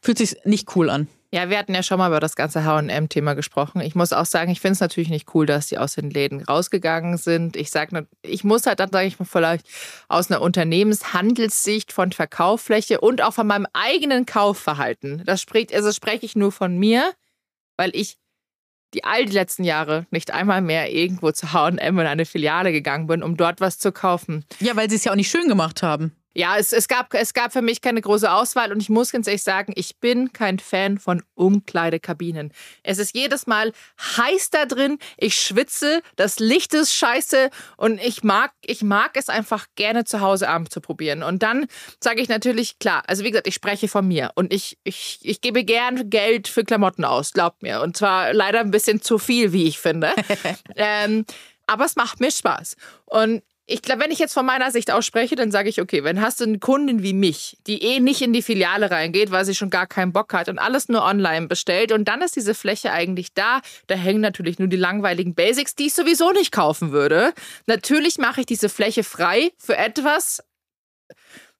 fühlt sich nicht cool an. Ja, wir hatten ja schon mal über das ganze HM-Thema gesprochen. Ich muss auch sagen, ich finde es natürlich nicht cool, dass die aus den Läden rausgegangen sind. Ich sage, ich muss halt dann, sage ich mal, vielleicht aus einer Unternehmenshandelssicht von Verkauffläche und auch von meinem eigenen Kaufverhalten. Das spricht, also spreche ich nur von mir, weil ich die all die letzten Jahre nicht einmal mehr irgendwo zu H&M in eine Filiale gegangen bin, um dort was zu kaufen. Ja, weil sie es ja auch nicht schön gemacht haben. Ja, es, es, gab, es gab für mich keine große Auswahl und ich muss ganz ehrlich sagen, ich bin kein Fan von Umkleidekabinen. Es ist jedes Mal heiß da drin, ich schwitze, das Licht ist scheiße und ich mag, ich mag es einfach gerne zu Hause abends zu probieren. Und dann sage ich natürlich, klar, also wie gesagt, ich spreche von mir und ich, ich, ich gebe gern Geld für Klamotten aus, glaubt mir. Und zwar leider ein bisschen zu viel, wie ich finde. ähm, aber es macht mir Spaß. Und ich glaube, wenn ich jetzt von meiner Sicht ausspreche, dann sage ich, okay, wenn hast du eine Kundin wie mich, die eh nicht in die Filiale reingeht, weil sie schon gar keinen Bock hat und alles nur online bestellt und dann ist diese Fläche eigentlich da, da hängen natürlich nur die langweiligen Basics, die ich sowieso nicht kaufen würde. Natürlich mache ich diese Fläche frei für etwas,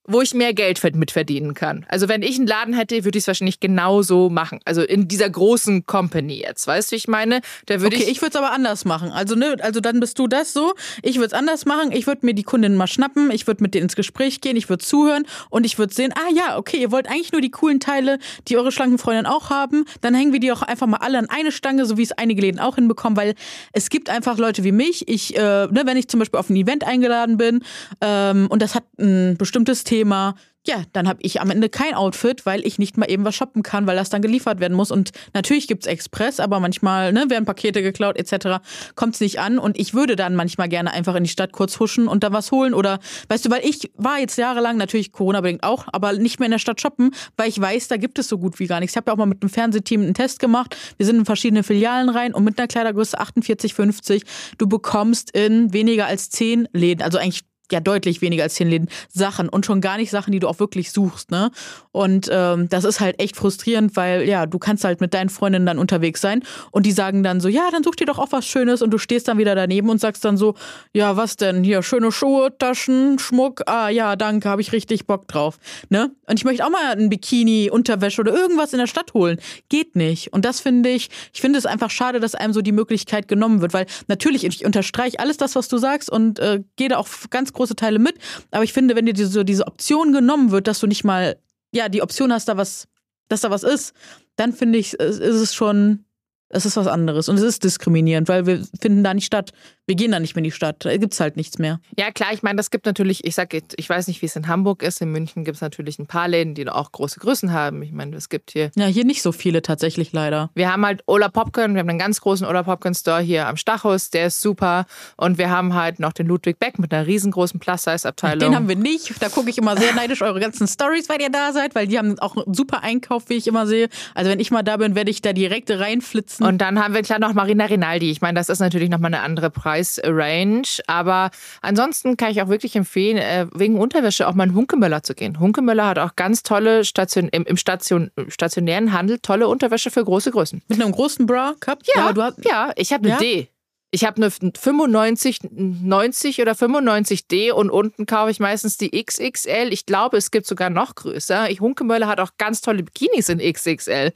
wo ich mehr Geld mit verdienen kann. Also wenn ich einen Laden hätte, würde ich es wahrscheinlich genauso machen. Also in dieser großen Company jetzt, weißt du, wie ich meine? Da würde okay, ich, ich würde es aber anders machen. Also ne, also dann bist du das so. Ich würde es anders machen. Ich würde mir die Kundin mal schnappen. Ich würde mit denen ins Gespräch gehen. Ich würde zuhören und ich würde sehen, ah ja, okay, ihr wollt eigentlich nur die coolen Teile, die eure schlanken Freundinnen auch haben. Dann hängen wir die auch einfach mal alle an eine Stange, so wie es einige Läden auch hinbekommen, weil es gibt einfach Leute wie mich. Ich, äh, ne, wenn ich zum Beispiel auf ein Event eingeladen bin ähm, und das hat ein bestimmtes Thema ja, dann habe ich am Ende kein Outfit, weil ich nicht mal eben was shoppen kann, weil das dann geliefert werden muss. Und natürlich gibt es Express, aber manchmal ne, werden Pakete geklaut etc. Kommt es nicht an. Und ich würde dann manchmal gerne einfach in die Stadt kurz huschen und da was holen. Oder weißt du, weil ich war jetzt jahrelang, natürlich Corona-bedingt auch, aber nicht mehr in der Stadt shoppen, weil ich weiß, da gibt es so gut wie gar nichts. Ich habe ja auch mal mit einem Fernsehteam einen Test gemacht. Wir sind in verschiedene Filialen rein und mit einer Kleidergröße 48, 50, du bekommst in weniger als zehn Läden, also eigentlich ja deutlich weniger als zehn Läden Sachen und schon gar nicht Sachen, die du auch wirklich suchst, ne? Und ähm, das ist halt echt frustrierend, weil ja, du kannst halt mit deinen Freundinnen dann unterwegs sein und die sagen dann so, ja, dann such dir doch auch was Schönes und du stehst dann wieder daneben und sagst dann so, ja, was denn? Hier, schöne Schuhe, Taschen, Schmuck, ah ja, danke, habe ich richtig Bock drauf. Ne? Und ich möchte auch mal ein Bikini, Unterwäsche oder irgendwas in der Stadt holen. Geht nicht. Und das finde ich, ich finde es einfach schade, dass einem so die Möglichkeit genommen wird, weil natürlich, ich unterstreiche alles das, was du sagst und äh, gehe da auch ganz große Teile mit. Aber ich finde, wenn dir diese, diese Option genommen wird, dass du nicht mal, ja, die Option hast, da was, dass da was ist, dann finde ich, ist es schon, es ist was anderes. Und es ist diskriminierend, weil wir finden da nicht statt wir gehen da nicht mehr in die Stadt. Da gibt es halt nichts mehr. Ja, klar, ich meine, das gibt natürlich, ich sage, ich weiß nicht, wie es in Hamburg ist. In München gibt es natürlich ein paar Läden, die auch große Größen haben. Ich meine, es gibt hier. Ja, hier nicht so viele tatsächlich leider. Wir haben halt Ola Popcorn, wir haben einen ganz großen Ola Popcorn Store hier am Stachus, der ist super. Und wir haben halt noch den Ludwig Beck mit einer riesengroßen Plus-Size-Abteilung. Den haben wir nicht. Da gucke ich immer sehr neidisch eure ganzen Stories, weil ihr da seid, weil die haben auch einen super Einkauf, wie ich immer sehe. Also wenn ich mal da bin, werde ich da direkt reinflitzen. Und dann haben wir klar noch Marina Rinaldi. Ich meine, das ist natürlich nochmal eine andere Preisrange. Aber ansonsten kann ich auch wirklich empfehlen, äh, wegen Unterwäsche auch mal in Hunkemöller zu gehen. Hunkemöller hat auch ganz tolle Station, im, im Station, stationären Handel tolle Unterwäsche für große Größen. Mit einem großen Bra Cup? Ja, ja, ja ich habe eine ja? D. Ich habe eine 95, 90 oder 95D und unten kaufe ich meistens die XXL. Ich glaube, es gibt sogar noch größer. Ich, Hunkemöller hat auch ganz tolle Bikinis in XXL.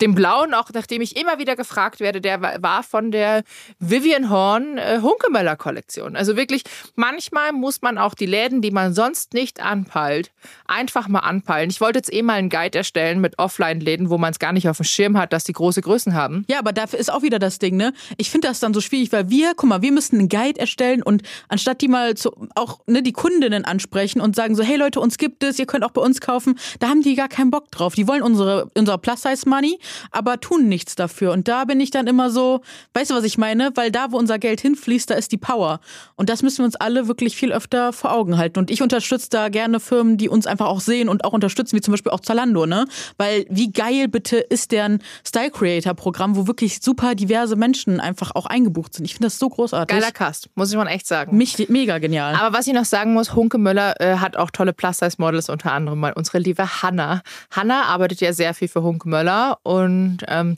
Den blauen, auch nachdem ich immer wieder gefragt werde, der war von der Vivian Horn äh, Hunkemöller Kollektion. Also wirklich, manchmal muss man auch die Läden, die man sonst nicht anpeilt, einfach mal anpeilen. Ich wollte jetzt eh mal einen Guide erstellen mit Offline-Läden, wo man es gar nicht auf dem Schirm hat, dass die große Größen haben. Ja, aber dafür ist auch wieder das Ding, ne? Ich finde das dann so schwierig wichtig, weil wir, guck mal, wir müssen einen Guide erstellen und anstatt die mal zu, auch ne, die Kundinnen ansprechen und sagen so, hey Leute, uns gibt es, ihr könnt auch bei uns kaufen, da haben die gar keinen Bock drauf. Die wollen unsere, unsere Plus-Size-Money, aber tun nichts dafür. Und da bin ich dann immer so, weißt du, was ich meine? Weil da, wo unser Geld hinfließt, da ist die Power. Und das müssen wir uns alle wirklich viel öfter vor Augen halten. Und ich unterstütze da gerne Firmen, die uns einfach auch sehen und auch unterstützen, wie zum Beispiel auch Zalando, ne? Weil wie geil bitte ist deren Style Creator Programm, wo wirklich super diverse Menschen einfach auch eingebucht sind sind. Ich finde das so großartig. Geiler Cast, muss ich mal echt sagen. Mich, mega genial. Aber was ich noch sagen muss, Hunke Möller äh, hat auch tolle Plus-Size-Models, unter anderem mal unsere liebe Hanna. Hanna arbeitet ja sehr viel für Hunke Möller und ähm,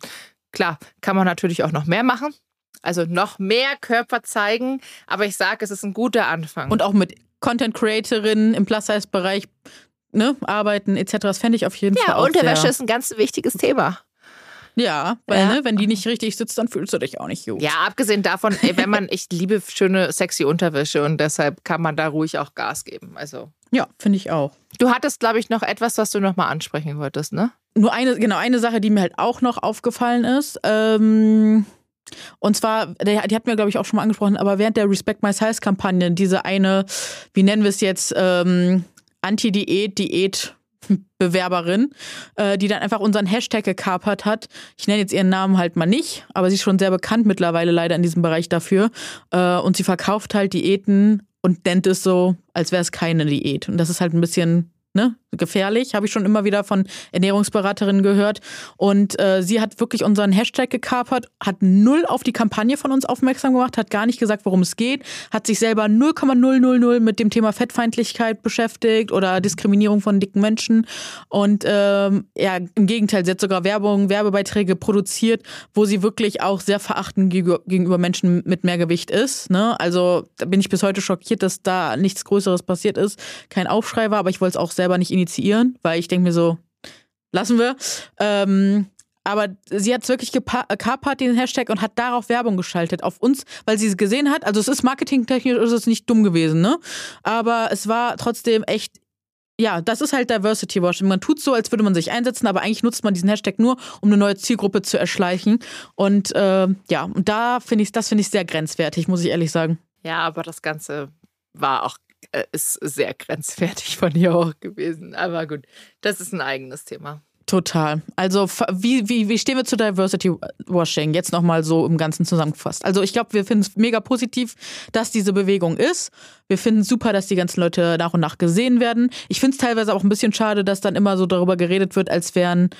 klar, kann man natürlich auch noch mehr machen. Also noch mehr Körper zeigen, aber ich sage, es ist ein guter Anfang. Und auch mit Content Creatorinnen im Plus-Size-Bereich ne, arbeiten etc. Das fände ich auf jeden ja, Fall. Ja, Unterwäsche ist ein ganz wichtiges Thema. Ja, weil ja. Ne, wenn die nicht richtig sitzt, dann fühlst du dich auch nicht gut. Ja, abgesehen davon, ey, wenn man, ich liebe schöne, sexy Unterwäsche und deshalb kann man da ruhig auch Gas geben. Also. Ja, finde ich auch. Du hattest, glaube ich, noch etwas, was du nochmal ansprechen wolltest, ne? Nur eine, genau, eine Sache, die mir halt auch noch aufgefallen ist. Ähm, und zwar, die, die hat mir, glaube ich, auch schon mal angesprochen, aber während der Respect My Size-Kampagne, diese eine, wie nennen wir es jetzt, ähm, Anti-Diät, Diät, Bewerberin, äh, die dann einfach unseren Hashtag gekapert hat. Ich nenne jetzt ihren Namen halt mal nicht, aber sie ist schon sehr bekannt mittlerweile leider in diesem Bereich dafür. Äh, und sie verkauft halt Diäten und nennt es so, als wäre es keine Diät. Und das ist halt ein bisschen ne, gefährlich, habe ich schon immer wieder von Ernährungsberaterinnen gehört. Und äh, sie hat wirklich unseren Hashtag gekapert, hat null auf die Kampagne von uns aufmerksam gemacht, hat gar nicht gesagt, worum es geht, hat sich selber 0,000 mit dem Thema Fettfeindlichkeit beschäftigt oder Diskriminierung von dicken Menschen. Und ähm, ja, im Gegenteil, sie hat sogar Werbung, Werbebeiträge produziert, wo sie wirklich auch sehr verachtend gegenüber Menschen mit mehr Gewicht ist. Ne? Also da bin ich bis heute schockiert, dass da nichts Größeres passiert ist, kein Aufschrei war, aber ich wollte es auch selber nicht initiieren, weil ich denke mir so, lassen wir. Ähm, aber sie hat es wirklich gekapert, den Hashtag, und hat darauf Werbung geschaltet. Auf uns, weil sie es gesehen hat. Also es ist marketingtechnisch ist es nicht dumm gewesen, ne? Aber es war trotzdem echt. Ja, das ist halt Diversity Washing. Man tut so, als würde man sich einsetzen, aber eigentlich nutzt man diesen Hashtag nur, um eine neue Zielgruppe zu erschleichen. Und äh, ja, und da finde ich, das finde ich sehr grenzwertig, muss ich ehrlich sagen. Ja, aber das Ganze war auch äh, ist sehr grenzwertig von ihr auch gewesen. Aber gut, das ist ein eigenes Thema. Total. Also wie, wie, wie stehen wir zu Diversity Washing? Jetzt nochmal so im Ganzen zusammengefasst. Also ich glaube, wir finden es mega positiv, dass diese Bewegung ist. Wir finden es super, dass die ganzen Leute nach und nach gesehen werden. Ich finde es teilweise auch ein bisschen schade, dass dann immer so darüber geredet wird, als wären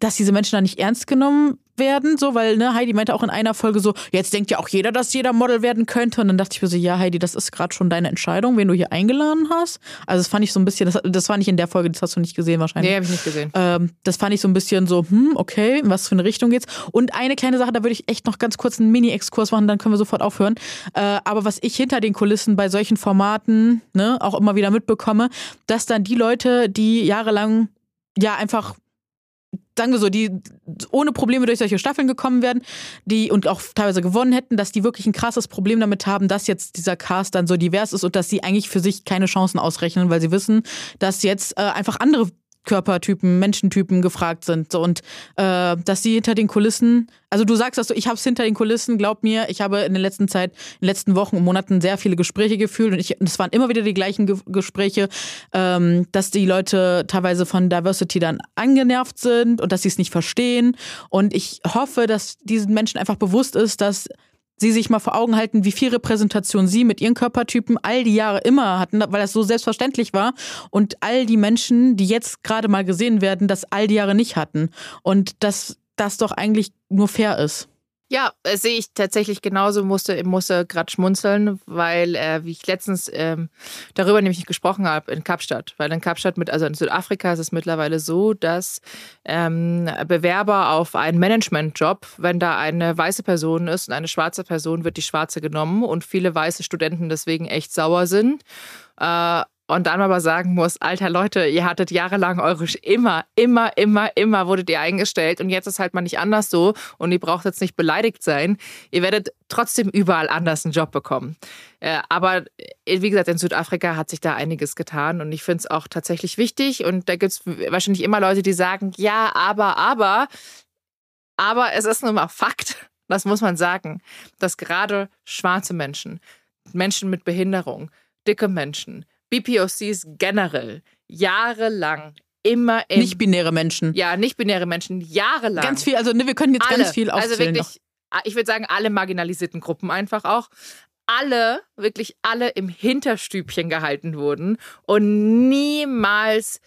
dass diese Menschen da nicht ernst genommen werden, so, weil ne, Heidi meinte auch in einer Folge so, jetzt denkt ja auch jeder, dass jeder Model werden könnte. Und dann dachte ich mir so, ja, Heidi, das ist gerade schon deine Entscheidung, wen du hier eingeladen hast. Also das fand ich so ein bisschen, das, das war nicht in der Folge, das hast du nicht gesehen wahrscheinlich. Nee, habe ich nicht gesehen. Ähm, das fand ich so ein bisschen so, hm, okay, in was für eine Richtung geht's. Und eine kleine Sache, da würde ich echt noch ganz kurz einen Mini-Exkurs machen, dann können wir sofort aufhören. Äh, aber was ich hinter den Kulissen bei solchen Formaten ne, auch immer wieder mitbekomme, dass dann die Leute, die jahrelang ja einfach sagen wir so, die ohne Probleme durch solche Staffeln gekommen werden, die und auch teilweise gewonnen hätten, dass die wirklich ein krasses Problem damit haben, dass jetzt dieser Cast dann so divers ist und dass sie eigentlich für sich keine Chancen ausrechnen, weil sie wissen, dass jetzt äh, einfach andere Körpertypen, Menschentypen gefragt sind. So, und äh, dass sie hinter den Kulissen, also du sagst, dass du, ich habe es hinter den Kulissen, glaub mir, ich habe in der letzten Zeit, in den letzten Wochen und Monaten sehr viele Gespräche gefühlt und es waren immer wieder die gleichen Ge Gespräche, ähm, dass die Leute teilweise von Diversity dann angenervt sind und dass sie es nicht verstehen. Und ich hoffe, dass diesen Menschen einfach bewusst ist, dass sie sich mal vor Augen halten, wie viel Repräsentation sie mit ihren Körpertypen all die Jahre immer hatten, weil das so selbstverständlich war und all die Menschen, die jetzt gerade mal gesehen werden, das all die Jahre nicht hatten und dass das doch eigentlich nur fair ist. Ja, äh, sehe ich tatsächlich genauso, musste, musste gerade schmunzeln, weil, äh, wie ich letztens ähm, darüber nämlich gesprochen habe in Kapstadt. Weil in Kapstadt, mit, also in Südafrika ist es mittlerweile so, dass ähm, Bewerber auf einen Managementjob, wenn da eine weiße Person ist und eine schwarze Person, wird die schwarze genommen und viele weiße Studenten deswegen echt sauer sind. Äh, und dann aber sagen muss, alter Leute, ihr hattet jahrelang eure immer, immer, immer, immer wurdet ihr eingestellt und jetzt ist halt mal nicht anders so und ihr braucht jetzt nicht beleidigt sein. Ihr werdet trotzdem überall anders einen Job bekommen. Äh, aber äh, wie gesagt, in Südafrika hat sich da einiges getan und ich finde es auch tatsächlich wichtig und da gibt es wahrscheinlich immer Leute, die sagen, ja, aber, aber, aber es ist nun mal Fakt, das muss man sagen, dass gerade schwarze Menschen, Menschen mit Behinderung, dicke Menschen, BPOCs generell jahrelang immer in. Nicht-binäre Menschen. Ja, nicht-binäre Menschen, jahrelang. Ganz viel, also ne, wir können jetzt alle, ganz viel aufzählen. Also wirklich, noch. ich würde sagen, alle marginalisierten Gruppen einfach auch. Alle, wirklich alle im Hinterstübchen gehalten wurden und niemals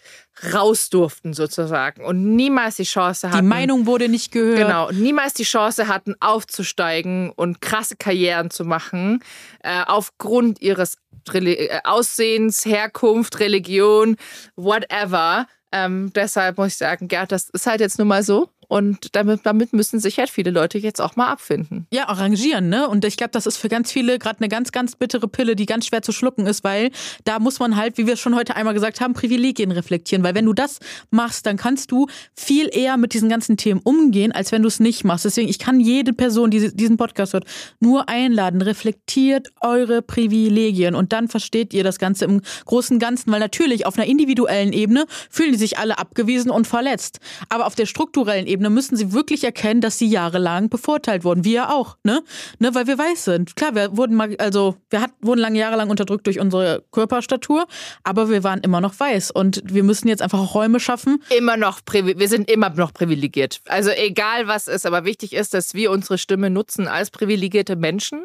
raus durften sozusagen und niemals die Chance hatten. Die Meinung wurde nicht gehört. Genau, niemals die Chance hatten, aufzusteigen und krasse Karrieren zu machen, äh, aufgrund ihres äh, Aussehens, Herkunft, Religion, whatever. Ähm, deshalb muss ich sagen, Gerd, das ist halt jetzt nun mal so. Und damit, damit müssen sich halt viele Leute jetzt auch mal abfinden. Ja, arrangieren, ne? Und ich glaube, das ist für ganz viele gerade eine ganz, ganz bittere Pille, die ganz schwer zu schlucken ist, weil da muss man halt, wie wir schon heute einmal gesagt haben, Privilegien reflektieren. Weil wenn du das machst, dann kannst du viel eher mit diesen ganzen Themen umgehen, als wenn du es nicht machst. Deswegen, ich kann jede Person, die diesen Podcast hört, nur einladen. Reflektiert eure Privilegien und dann versteht ihr das Ganze im großen Ganzen, weil natürlich auf einer individuellen Ebene fühlen die sich alle abgewiesen und verletzt. Aber auf der strukturellen Ebene Ebene müssen sie wirklich erkennen, dass sie jahrelang bevorteilt wurden. Wir auch, ne? ne? Weil wir weiß sind. Klar, wir wurden mal, also wir hat, wurden lange jahrelang unterdrückt durch unsere Körperstatur, aber wir waren immer noch weiß. Und wir müssen jetzt einfach auch Räume schaffen. Immer noch, wir sind immer noch privilegiert. Also egal was ist, aber wichtig ist, dass wir unsere Stimme nutzen als privilegierte Menschen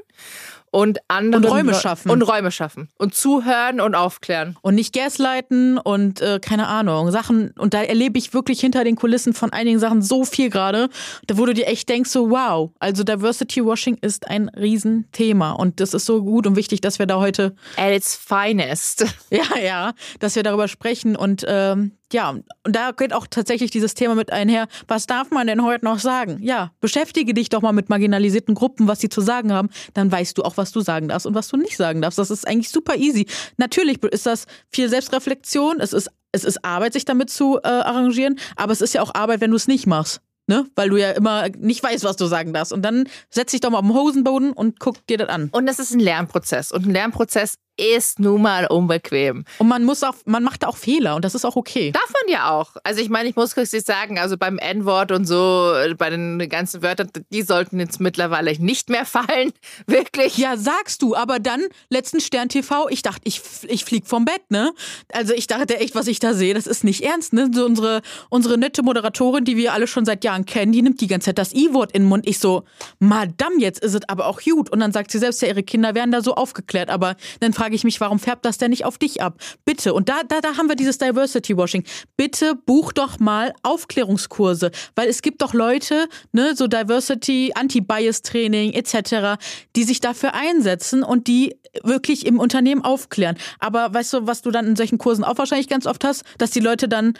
und anderen Und Räume schaffen. und Räume schaffen und zuhören und aufklären. Und nicht gaslighten und äh, keine Ahnung, Sachen. Und da erlebe ich wirklich hinter den Kulissen von einigen Sachen so viel gerade, da wo du dir echt denkst, so wow, also Diversity Washing ist ein Riesenthema. Und das ist so gut und wichtig, dass wir da heute, At its finest. ja, ja, dass wir darüber sprechen. Und ähm, ja, und da geht auch tatsächlich dieses Thema mit einher, was darf man denn heute noch sagen? Ja, beschäftige dich doch mal mit marginalisierten Gruppen, was sie zu sagen haben, dann weißt du auch, was du sagen darfst und was du nicht sagen darfst. Das ist eigentlich super easy. Natürlich ist das viel Selbstreflexion, es ist, es ist Arbeit, sich damit zu äh, arrangieren, aber es ist ja auch Arbeit, wenn du es nicht machst. Ne? Weil du ja immer nicht weißt, was du sagen darfst. Und dann setz dich doch mal auf den Hosenboden und guck dir das an. Und das ist ein Lernprozess. Und ein Lernprozess ist nun mal unbequem. Und man muss auch, man macht da auch Fehler und das ist auch okay. Darf man ja auch. Also ich meine, ich muss richtig sagen, also beim N-Wort und so, äh, bei den ganzen Wörtern, die sollten jetzt mittlerweile nicht mehr fallen. Wirklich. Ja, sagst du, aber dann letzten Stern TV, ich dachte, ich, ich flieg vom Bett, ne? Also ich dachte echt, was ich da sehe, das ist nicht ernst, ne? So unsere, unsere nette Moderatorin, die wir alle schon seit Jahren kennen, die nimmt die ganze Zeit das I-Wort in den Mund. Ich so, Madame, jetzt ist es aber auch gut. Und dann sagt sie selbst, ja, ihre Kinder werden da so aufgeklärt. Aber dann frage ich mich, warum färbt das denn nicht auf dich ab? Bitte. Und da, da, da haben wir dieses Diversity Washing. Bitte buch doch mal Aufklärungskurse, weil es gibt doch Leute, ne, so Diversity, Anti-Bias-Training etc., die sich dafür einsetzen und die wirklich im Unternehmen aufklären. Aber weißt du, was du dann in solchen Kursen auch wahrscheinlich ganz oft hast, dass die Leute dann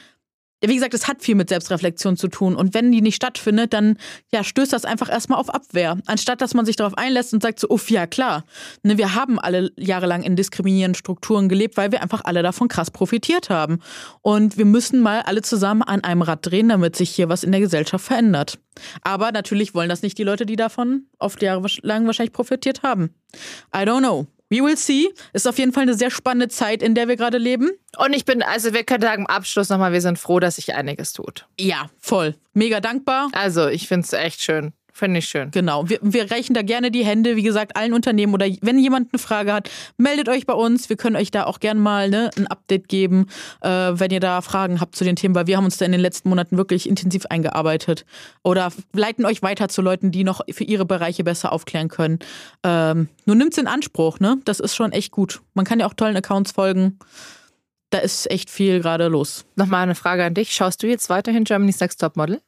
wie gesagt, es hat viel mit Selbstreflexion zu tun. Und wenn die nicht stattfindet, dann ja, stößt das einfach erstmal auf Abwehr. Anstatt dass man sich darauf einlässt und sagt so, uff, ja klar. Ne, wir haben alle jahrelang in diskriminierenden Strukturen gelebt, weil wir einfach alle davon krass profitiert haben. Und wir müssen mal alle zusammen an einem Rad drehen, damit sich hier was in der Gesellschaft verändert. Aber natürlich wollen das nicht die Leute, die davon oft jahrelang wahrscheinlich profitiert haben. I don't know. We will see. Ist auf jeden Fall eine sehr spannende Zeit, in der wir gerade leben. Und ich bin, also wir können sagen, im Abschluss nochmal, wir sind froh, dass sich einiges tut. Ja, voll. Mega dankbar. Also ich finde es echt schön. Finde ich schön. Genau. Wir, wir reichen da gerne die Hände, wie gesagt, allen Unternehmen oder wenn jemand eine Frage hat, meldet euch bei uns. Wir können euch da auch gerne mal ne, ein Update geben, äh, wenn ihr da Fragen habt zu den Themen, weil wir haben uns da in den letzten Monaten wirklich intensiv eingearbeitet. Oder leiten euch weiter zu Leuten, die noch für ihre Bereiche besser aufklären können. Ähm, nur nimmt's in Anspruch, ne? Das ist schon echt gut. Man kann ja auch tollen Accounts folgen. Da ist echt viel gerade los. Nochmal eine Frage an dich. Schaust du jetzt weiterhin Germany's Next Topmodel?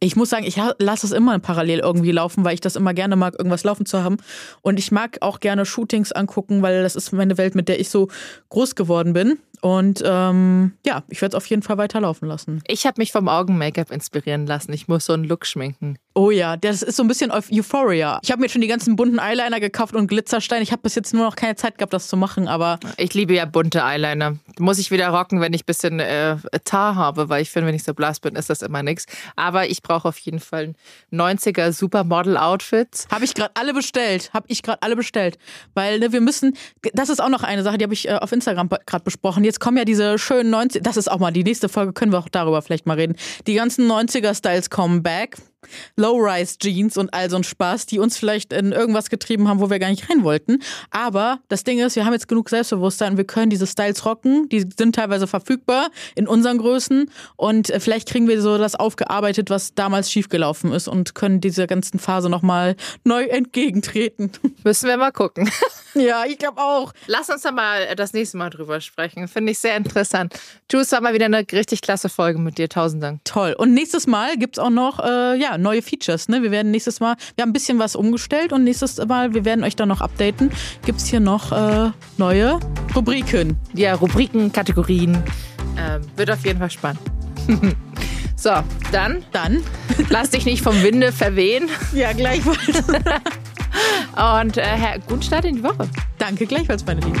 Ich muss sagen, ich lasse es immer parallel irgendwie laufen, weil ich das immer gerne mag, irgendwas laufen zu haben. Und ich mag auch gerne Shootings angucken, weil das ist meine Welt, mit der ich so groß geworden bin. Und ähm, ja, ich werde es auf jeden Fall weiterlaufen lassen. Ich habe mich vom Augen-Make-up inspirieren lassen. Ich muss so einen Look schminken. Oh ja, das ist so ein bisschen Euphoria. Ich habe mir schon die ganzen bunten Eyeliner gekauft und Glitzersteine. Ich habe bis jetzt nur noch keine Zeit gehabt, das zu machen, aber. Ich liebe ja bunte Eyeliner. Muss ich wieder rocken, wenn ich ein bisschen äh, Tar habe, weil ich finde, wenn ich so blass bin, ist das immer nichts. Aber ich brauche auf jeden Fall 90er Supermodel-Outfits. Habe ich gerade alle bestellt. Habe ich gerade alle bestellt. Weil ne, wir müssen, das ist auch noch eine Sache, die habe ich äh, auf Instagram gerade besprochen. Jetzt kommen ja diese schönen 90er, das ist auch mal die nächste Folge, können wir auch darüber vielleicht mal reden. Die ganzen 90er-Styles kommen back. Low-Rise-Jeans und all so ein Spaß, die uns vielleicht in irgendwas getrieben haben, wo wir gar nicht rein wollten. Aber das Ding ist, wir haben jetzt genug Selbstbewusstsein und wir können diese Styles rocken. Die sind teilweise verfügbar in unseren Größen und äh, vielleicht kriegen wir so das aufgearbeitet, was damals schiefgelaufen ist und können dieser ganzen Phase nochmal neu entgegentreten. Müssen wir mal gucken. Ja, ich glaube auch. Lass uns da mal das nächste Mal drüber sprechen. Finde ich sehr interessant. Jules, war mal wieder eine richtig klasse Folge mit dir. Tausend Dank. Toll. Und nächstes Mal gibt es auch noch äh, ja, neue Features. Ne? Wir werden nächstes Mal, wir haben ein bisschen was umgestellt und nächstes Mal, wir werden euch dann noch updaten, gibt es hier noch äh, neue Rubriken. Ja, Rubriken, Kategorien. Ähm, wird auf jeden Fall spannend. so, dann. Dann. Lass dich nicht vom Winde verwehen. Ja, gleichfalls. Und äh, guten Start in die Woche. Danke gleichfalls, meine Liebe.